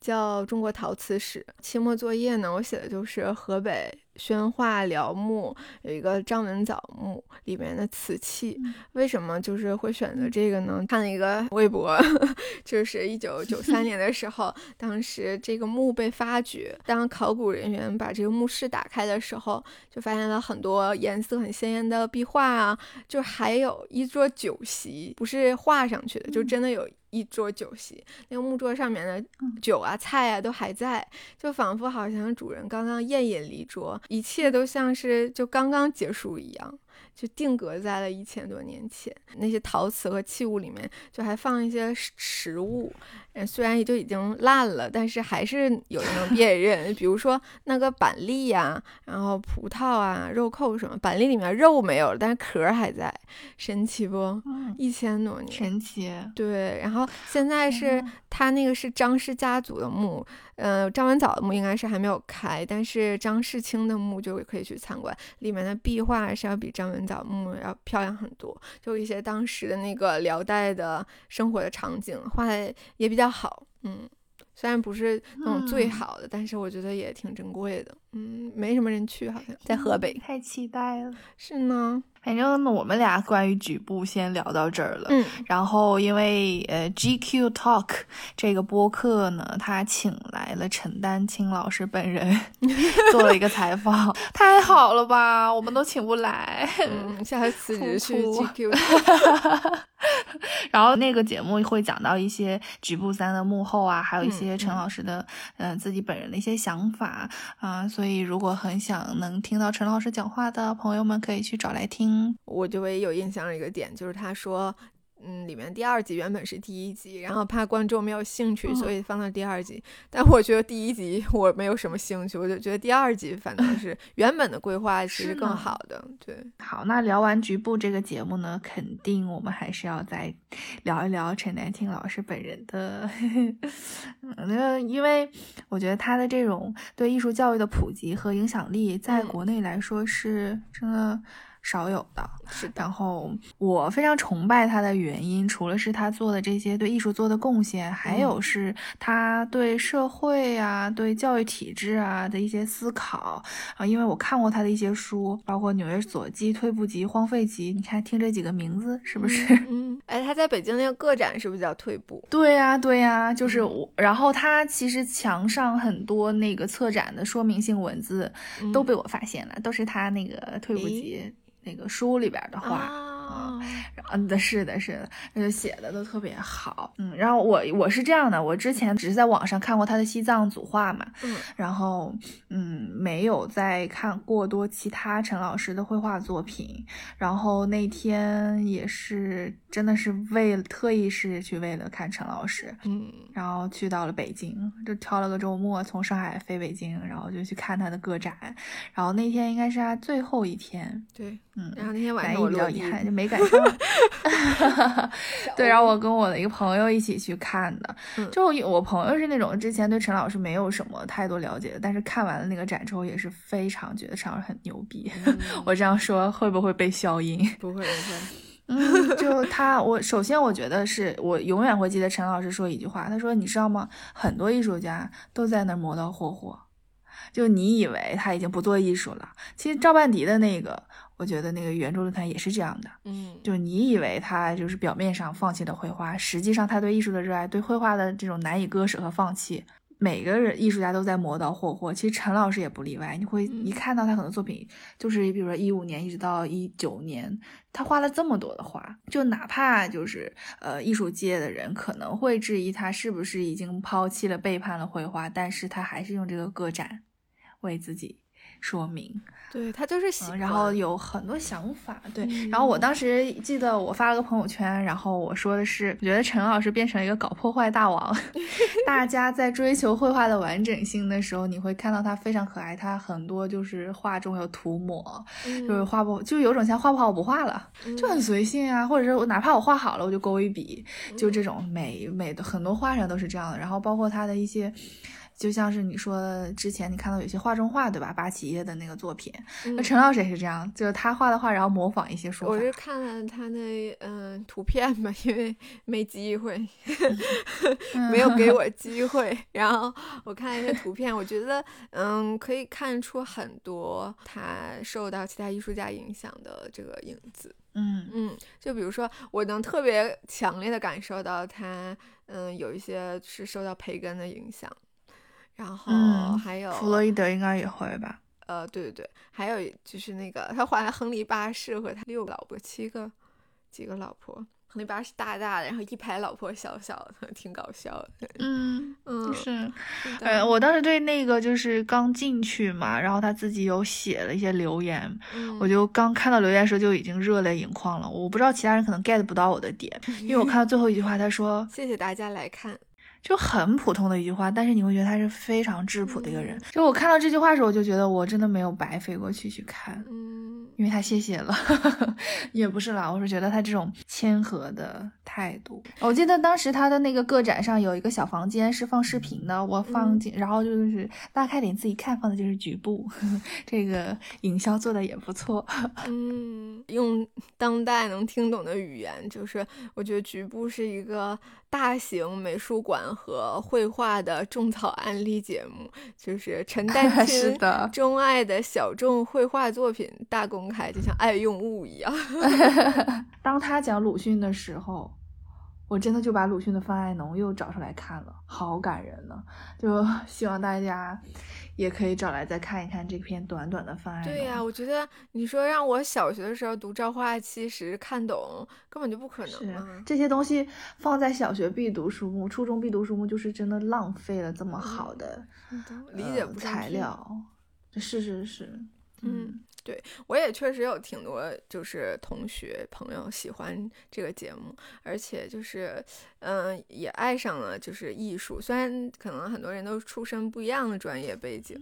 叫中国陶瓷史。期末作业呢，我写的就是河北宣化辽墓有一个张文藻墓里面的瓷器。为什么就是会选择这个呢？看了一个微博，就是一九九三年的时候，当时这个墓被发掘，当考古人员把这个墓室打开的时候，就发现了很多颜色很鲜艳的壁画啊，就还有一桌酒席，不是画上去的，就真的有。一桌酒席，那个木桌上面的酒啊、菜啊都还在，就仿佛好像主人刚刚宴饮离桌，一切都像是就刚刚结束一样。就定格在了一千多年前，那些陶瓷和器物里面，就还放一些食物，嗯，虽然也就已经烂了，但是还是有人能辨认。比如说那个板栗呀，然后葡萄啊、肉蔻什么，板栗里面肉没有了，但是壳还在，神奇不？一千多年，神奇。对，然后现在是他那个是张氏家族的墓。呃，张文藻的墓应该是还没有开，但是张世清的墓就可以去参观，里面的壁画是要比张文藻木要漂亮很多，就一些当时的那个辽代的生活的场景画的也比较好，嗯，虽然不是那种最好的，但是我觉得也挺珍贵的，嗯，没什么人去，好像在河北，太期待了，是呢。反正我们俩关于局部先聊到这儿了。嗯，然后因为呃 GQ Talk 这个播客呢，他请来了陈丹青老师本人 做了一个采访，太好了吧？我们都请不来，嗯，下次去 GQ。然后那个节目会讲到一些局部三的幕后啊，还有一些陈老师的嗯自己本人的一些想法啊，所以所以如果很想能听到陈老师讲话的朋友们，可以去找来听。我就唯一有印象的一个点就是他说。嗯，里面第二集原本是第一集，然后怕观众没有兴趣，所以放到第二集。但我觉得第一集我没有什么兴趣，我就觉得第二集反倒是 原本的规划其实更好的。对，好，那聊完局部这个节目呢，肯定我们还是要再 聊一聊陈丹青老师本人的，那因为我觉得他的这种对艺术教育的普及和影响力，在国内来说是真的。少有的是，然后我非常崇拜他的原因，除了是他做的这些对艺术做的贡献，还有是他对社会啊、对教育体制啊的一些思考啊。因为我看过他的一些书，包括《纽约左基退步集》《荒废集》，你看听这几个名字是不是？嗯，哎，他在北京那个个展是不是叫退步？对呀，对呀，就是我。然后他其实墙上很多那个策展的说明性文字都被我发现了，都是他那个退步集。那个书里边的话啊，嗯的是的是的，那就写的都特别好，嗯，然后我我是这样的，我之前只是在网上看过他的西藏组画嘛，嗯，然后嗯没有再看过多其他陈老师的绘画作品，然后那天也是真的是为了特意是去为了看陈老师，嗯，然后去到了北京，就挑了个周末从上海飞北京，然后就去看他的个展，然后那天应该是他最后一天，对。嗯，然后那天晚上我比较遗憾就没赶上。对，然后我跟我的一个朋友一起去看的，就我朋友是那种之前对陈老师没有什么太多了解的，但是看完了那个展之后也是非常觉得陈老师很牛逼。我这样说会不会被消音？不会不会。嗯，就他，我首先我觉得是我永远会记得陈老师说一句话，他说：“你知道吗？很多艺术家都在那儿磨刀霍霍。”就你以为他已经不做艺术了，其实赵半迪的那个，我觉得那个圆桌论坛也是这样的，嗯，就你以为他就是表面上放弃了绘画，实际上他对艺术的热爱，对绘画的这种难以割舍和放弃，每个人艺术家都在磨刀霍霍。其实陈老师也不例外，你会一看到他很多作品，就是比如说一五年一直到一九年，他画了这么多的画，就哪怕就是呃艺术界的人可能会质疑他是不是已经抛弃了、背叛了绘画，但是他还是用这个个展为自己说明。对他就是喜欢，然后有很多想法，对。嗯然后我当时记得我发了个朋友圈，然后我说的是，我觉得陈老师变成了一个搞破坏大王。大家在追求绘画的完整性的时候，你会看到他非常可爱，他很多就是画中有涂抹，嗯就是画不就有种像画不好我不画了，就很随性啊，或者是我哪怕我画好了，我就勾一笔，就这种美美的很多画上都是这样的。然后包括他的一些。就像是你说的之前你看到有些画中画，对吧？八旗叶的那个作品，那嗯陈老师也是这样，就是他画的画，然后模仿一些说法。我是看了他那嗯、图片吧，因为没机会，没有给我机会。然后我看了一些图片，我觉得嗯可以看出很多他受到其他艺术家影响的这个影子。嗯嗯，就比如说，我能特别强烈的感受到他嗯有一些是受到培根的影响，然后嗯，还有弗洛伊德应该也会吧？呃，对对对，还有就是那个他画了亨利八世和他六个老婆，七个几个老婆。亨利八世大大的，然后一排老婆小小的，挺搞笑的。嗯 嗯，是。呃，我当时对那个就是刚进去嘛，然后他自己有写了一些留言，嗯我就刚看到留言的时候就已经热泪盈眶了。我不知道其他人可能 get 不到我的点，因为我看到最后一句话，他说谢谢大家来看。就很普通的一句话，但是你会觉得他是非常质朴的一个人嗯。就我看到这句话的时候，我就觉得我真的没有白飞过去去看。嗯因为他谢谢了，也不是啦，我是觉得他这种谦和的态度。我记得当时他的那个个展上有一个小房间是放视频的，我放进，然后就是拉开点自己看，放的就是局部，这个营销做的也不错。嗯，用当代能听懂的语言，就是我觉得局部是一个大型美术馆和绘画的种草案例节目，就是陈 丹青的钟爱的小众绘画作品大公开，就像爱用物一样。当他讲鲁迅的时候，我真的就把鲁迅的《范爱农》又找出来看了，好感人呢。就希望大家也可以找来再看一看这篇短短的《方案》。对呀、我觉得你说让我小学的时候读《朝花夕拾》看懂，根本就不可能啊。这些东西放在小学必读书目、初中必读书目，就是真的浪费了这么好的、理解材料。是是是，嗯，对我也确实有挺多就是同学朋友喜欢这个节目，而且就是嗯、也爱上了就是艺术，虽然可能很多人都出身不一样的专业背景，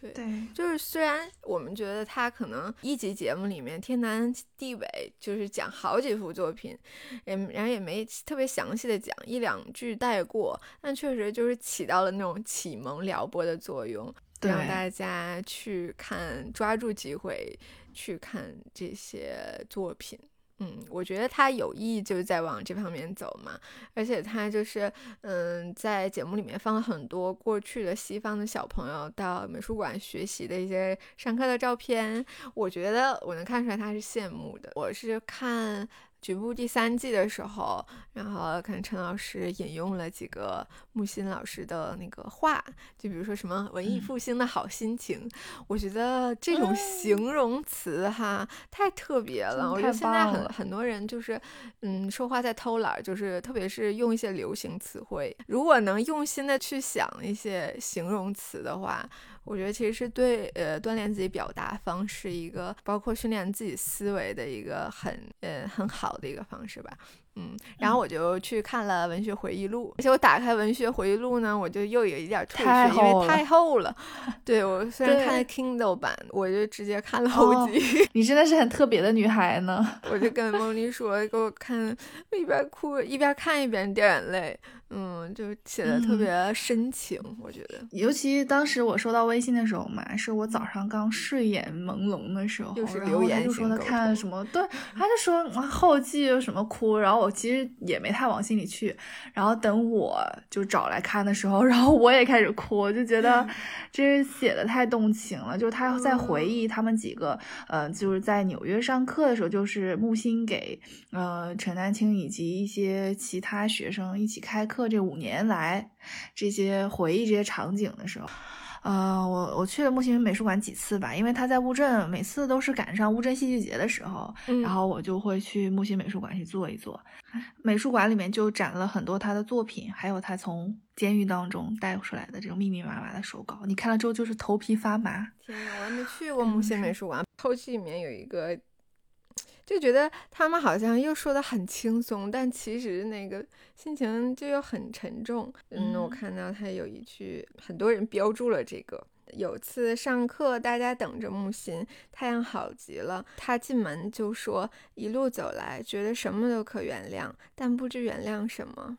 对。对，就是虽然我们觉得他可能一集节目里面天南地北就是讲好几幅作品，也然后也没特别详细的讲一两句带过，但确实就是起到了那种启蒙撩拨的作用，对让大家去看，抓住机会去看这些作品。嗯，我觉得他有意就是在往这方面走嘛，而且他就是嗯，在节目里面放了很多过去的西方的小朋友到美术馆学习的一些上课的照片，我觉得我能看出来他是羡慕的。我是看。局部第三季的时候，然后看陈老师引用了几个木心老师的那个话，就比如说什么文艺嗯。复兴的好心情，我觉得这种形容词哈、太特别了。我觉得现在很很多人就是，嗯，说话在偷懒，就是特别是用一些流行词汇，如果能用心的去想一些形容词的话，我觉得其实是对呃锻炼自己表达方式一个，包括训练自己思维的一个很呃很好的一个方式吧。嗯，然后我就去看了《文学回忆录》，而且我打开《文学回忆录》呢，我就又有一点退太却，因为太厚了。对我虽然看了 Kindle 版，我就直接看了后哦集。你真的是很特别的女孩呢。我就跟梦妮说，给我看，一边哭一边看一边掉眼泪。嗯，就写的特别深情，我觉得。尤其当时我收到微信的时候嘛，是我早上刚睡眼朦胧的时候，然后他就说他看什么，对，他就说后记有什么哭，然后我其实也没太往心里去，然后等我就找来看的时候，然后我也开始哭，就觉得这是写的太动情了，就是他在回忆他们几个，呃，就是在纽约上课的时候，就是木心给呃陈丹青以及一些其他学生一起开课。课这五年来，这些回忆这些场景的时候，呃，我我去了木心美术馆几次吧，因为他在乌镇，每次都是赶上乌镇戏剧节的时候，然后我就会去木心美术馆去坐一坐。美术馆里面就展了很多他的作品，还有他从监狱当中带出来的这种密密麻麻的手稿，你看了之后就是头皮发麻。天呐，我还没去过木心美术馆，后记里面有一个。就觉得他们好像又说的很轻松，但其实那个心情就又很沉重。嗯，我看到他有一句，很多人标注了这个。有次上课，大家等着木心，太阳好极了，他进门就说：“一路走来，觉得什么都可原谅，但不知原谅什么。”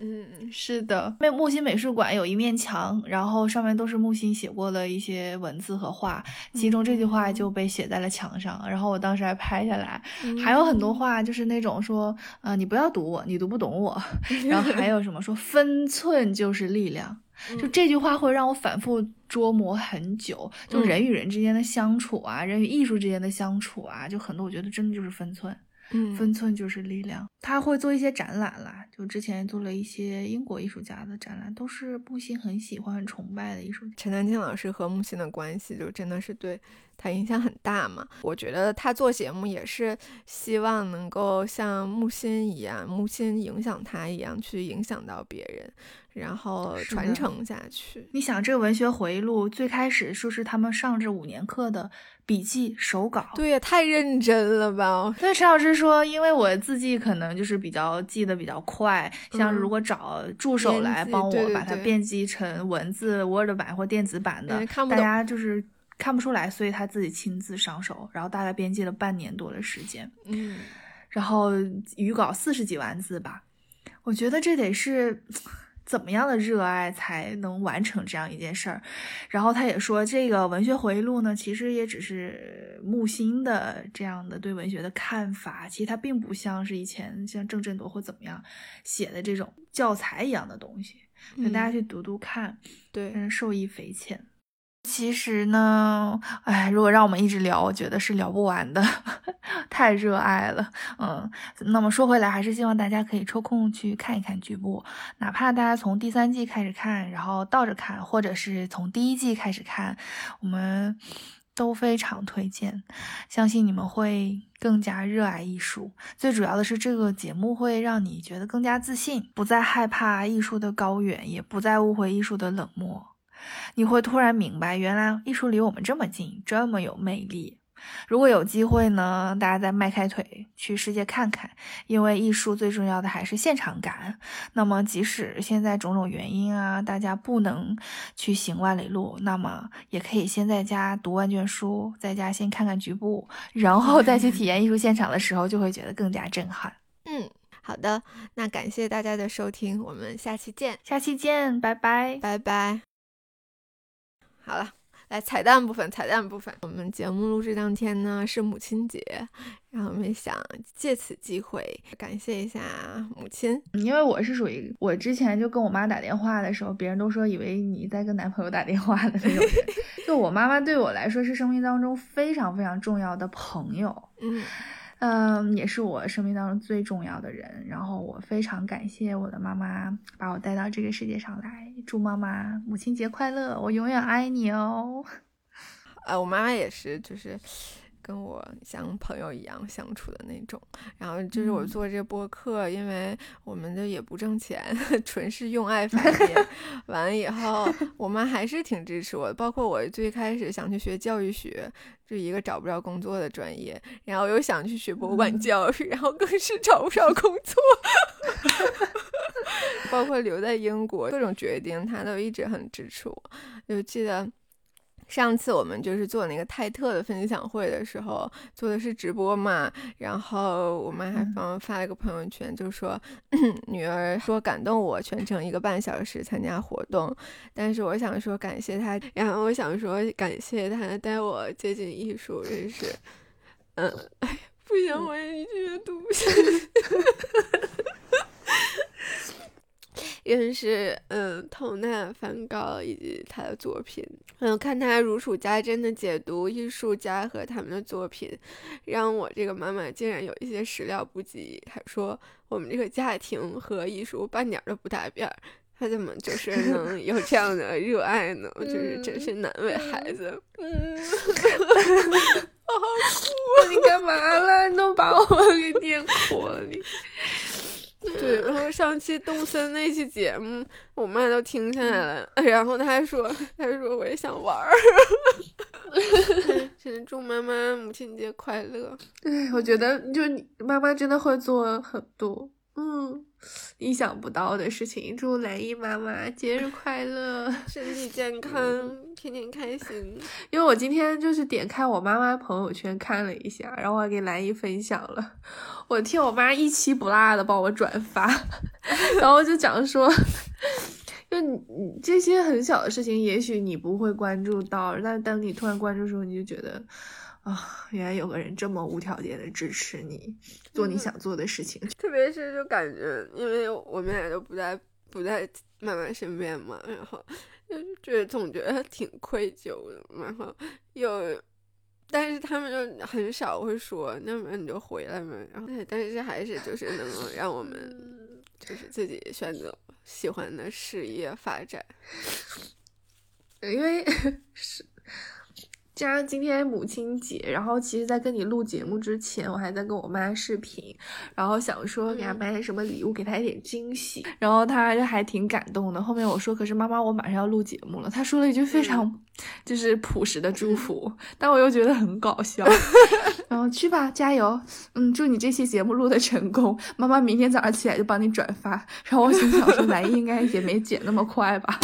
嗯，是的，木木心美术馆有一面墙，然后上面都是木心写过的一些文字和画，其中这句话就被写在了墙上，然后我当时还拍下来，还有很多话就是那种说，呃，你不要读我，你读不懂我，然后还有什么说分寸就是力量，就这句话会让我反复琢磨很久，就人与人之间的相处啊，人与艺术之间的相处啊，就很多我觉得真的就是分寸。嗯，分寸就是力量。他会做一些展览啦，就之前做了一些英国艺术家的展览，都是木心很喜欢、很崇拜的艺术家。陈丹青老师和木心的关系就真的是对他影响很大嘛。我觉得他做节目也是希望能够像木心一样，木心影响他一样去影响到别人。然后传承下去。你想，这个文学回忆录最开始说是他们上这五年课的笔记手稿，对呀，太认真了吧？对，陈老师说，因为我字迹可能就是比较记得比较快，像如果找助手来帮我把它编辑成文字 Word 版或电子版的，大家就是看不出来，所以他自己亲自上手，然后大概编辑了半年多的时间。嗯，然后语稿四十几万字吧，我觉得这得是。怎么样的热爱才能完成这样一件事儿？然后他也说，这个文学回忆录呢，其实也只是木心的这样的对文学的看法，其实它并不像是以前像郑振铎或怎么样写的这种教材一样的东西，让大家去读读看，对，受益匪浅。其实呢，哎，如果让我们一直聊，我觉得是聊不完的，太热爱了。嗯，那么说回来，还是希望大家可以抽空去看一看剧部，哪怕大家从第三季开始看，然后倒着看，或者是从第一季开始看，我们都非常推荐。相信你们会更加热爱艺术。最主要的是，这个节目会让你觉得更加自信，不再害怕艺术的高远，也不再误会艺术的冷漠。你会突然明白，原来艺术离我们这么近，这么有魅力。如果有机会呢，大家再迈开腿去世界看看，因为艺术最重要的还是现场感。那么，即使现在种种原因啊，大家不能去行万里路，那么也可以先在家读万卷书，在家先看看局部，然后再去体验艺术现场的时候，就会觉得更加震撼。嗯，好的，那感谢大家的收听，我们下期见，下期见，拜拜，拜拜。好了，来彩蛋部分。彩蛋部分，我们节目录制当天呢是母亲节，然后我们想借此机会感谢一下母亲，因为我是属于我之前就跟我妈打电话的时候，别人都说以为你在跟男朋友打电话的那种人。就我妈妈对我来说是生命当中非常非常重要的朋友。嗯。嗯，也是我生命当中最重要的人。然后我非常感谢我的妈妈把我带到这个世界上来。祝妈妈母亲节快乐！我永远爱你哦。呃，我妈妈也是，就是。跟我像朋友一样相处的那种，然后就是我做这个播客，因为我们的也不挣钱，纯是用爱发 电。完了以后，我妈还是挺支持我的，包括我最开始想去学教育学，就一个找不着工作的专业，然后又想去学博物馆教育，然后更是找不着工作。包括留在英国各种决定，她都一直很支持我。就记得。上次我们就是做那个泰特的分享会的时候，做的是直播嘛，然后我妈还发发了个朋友圈，就说 女儿说感动我全程一个半小时参加活动，但是我想说感谢她，然后我想说感谢她带我接近艺术，认识，嗯，哎，不行，我一句也读不下去。认识嗯，透纳、梵高以及他的作品，嗯，看他如数家珍的解读艺术家和他们的作品，让我这个妈妈竟然有一些始料不及。还说我们这个家庭和艺术半点都不搭边儿，他怎么就是能有这样的 热爱呢？就是真是难为孩子。嗯，我好哭，你干嘛了？你都把我给念哭了，你。对，然后上期动森那期节目，我妈都听下来了，然后她还说，她说我也想玩儿。真祝妈妈母亲节快乐！哎，我觉得就你妈妈真的会做很多，嗯，意想不到的事情。祝兰姨妈妈节日快乐，身体健康，天天开心。因为我今天就是点开我妈妈朋友圈看了一下，然后我还给兰姨分享了。我听我妈一期不落的帮我转发，然后就讲说，就你你这些很小的事情，也许你不会关注到，但当你突然关注的时候，你就觉得啊，原来有个人这么无条件的支持你做你想做的事情。特别是就感觉，因为我们俩都不在不在妈妈身边嘛，然后就觉得总觉得挺愧疚的，然后又。但是他们就很少会说，那么你就回来嘛。然后，但是还是就是能够让我们就是自己选择喜欢的事业发展，因为 是。加上今天母亲节，然后其实，在跟你录节目之前，我还在跟我妈视频，然后想说给她买点什么礼物，给她一点惊喜，然后她就还挺感动的。后面我说，可是妈妈，我马上要录节目了。她说了一句非常就是朴实的祝福，但我又觉得很搞笑。然后去吧，加油，嗯，祝你这期节目录的成功。妈妈明天早上起来就帮你转发。然后我心想说，来应该也没剪那么快吧。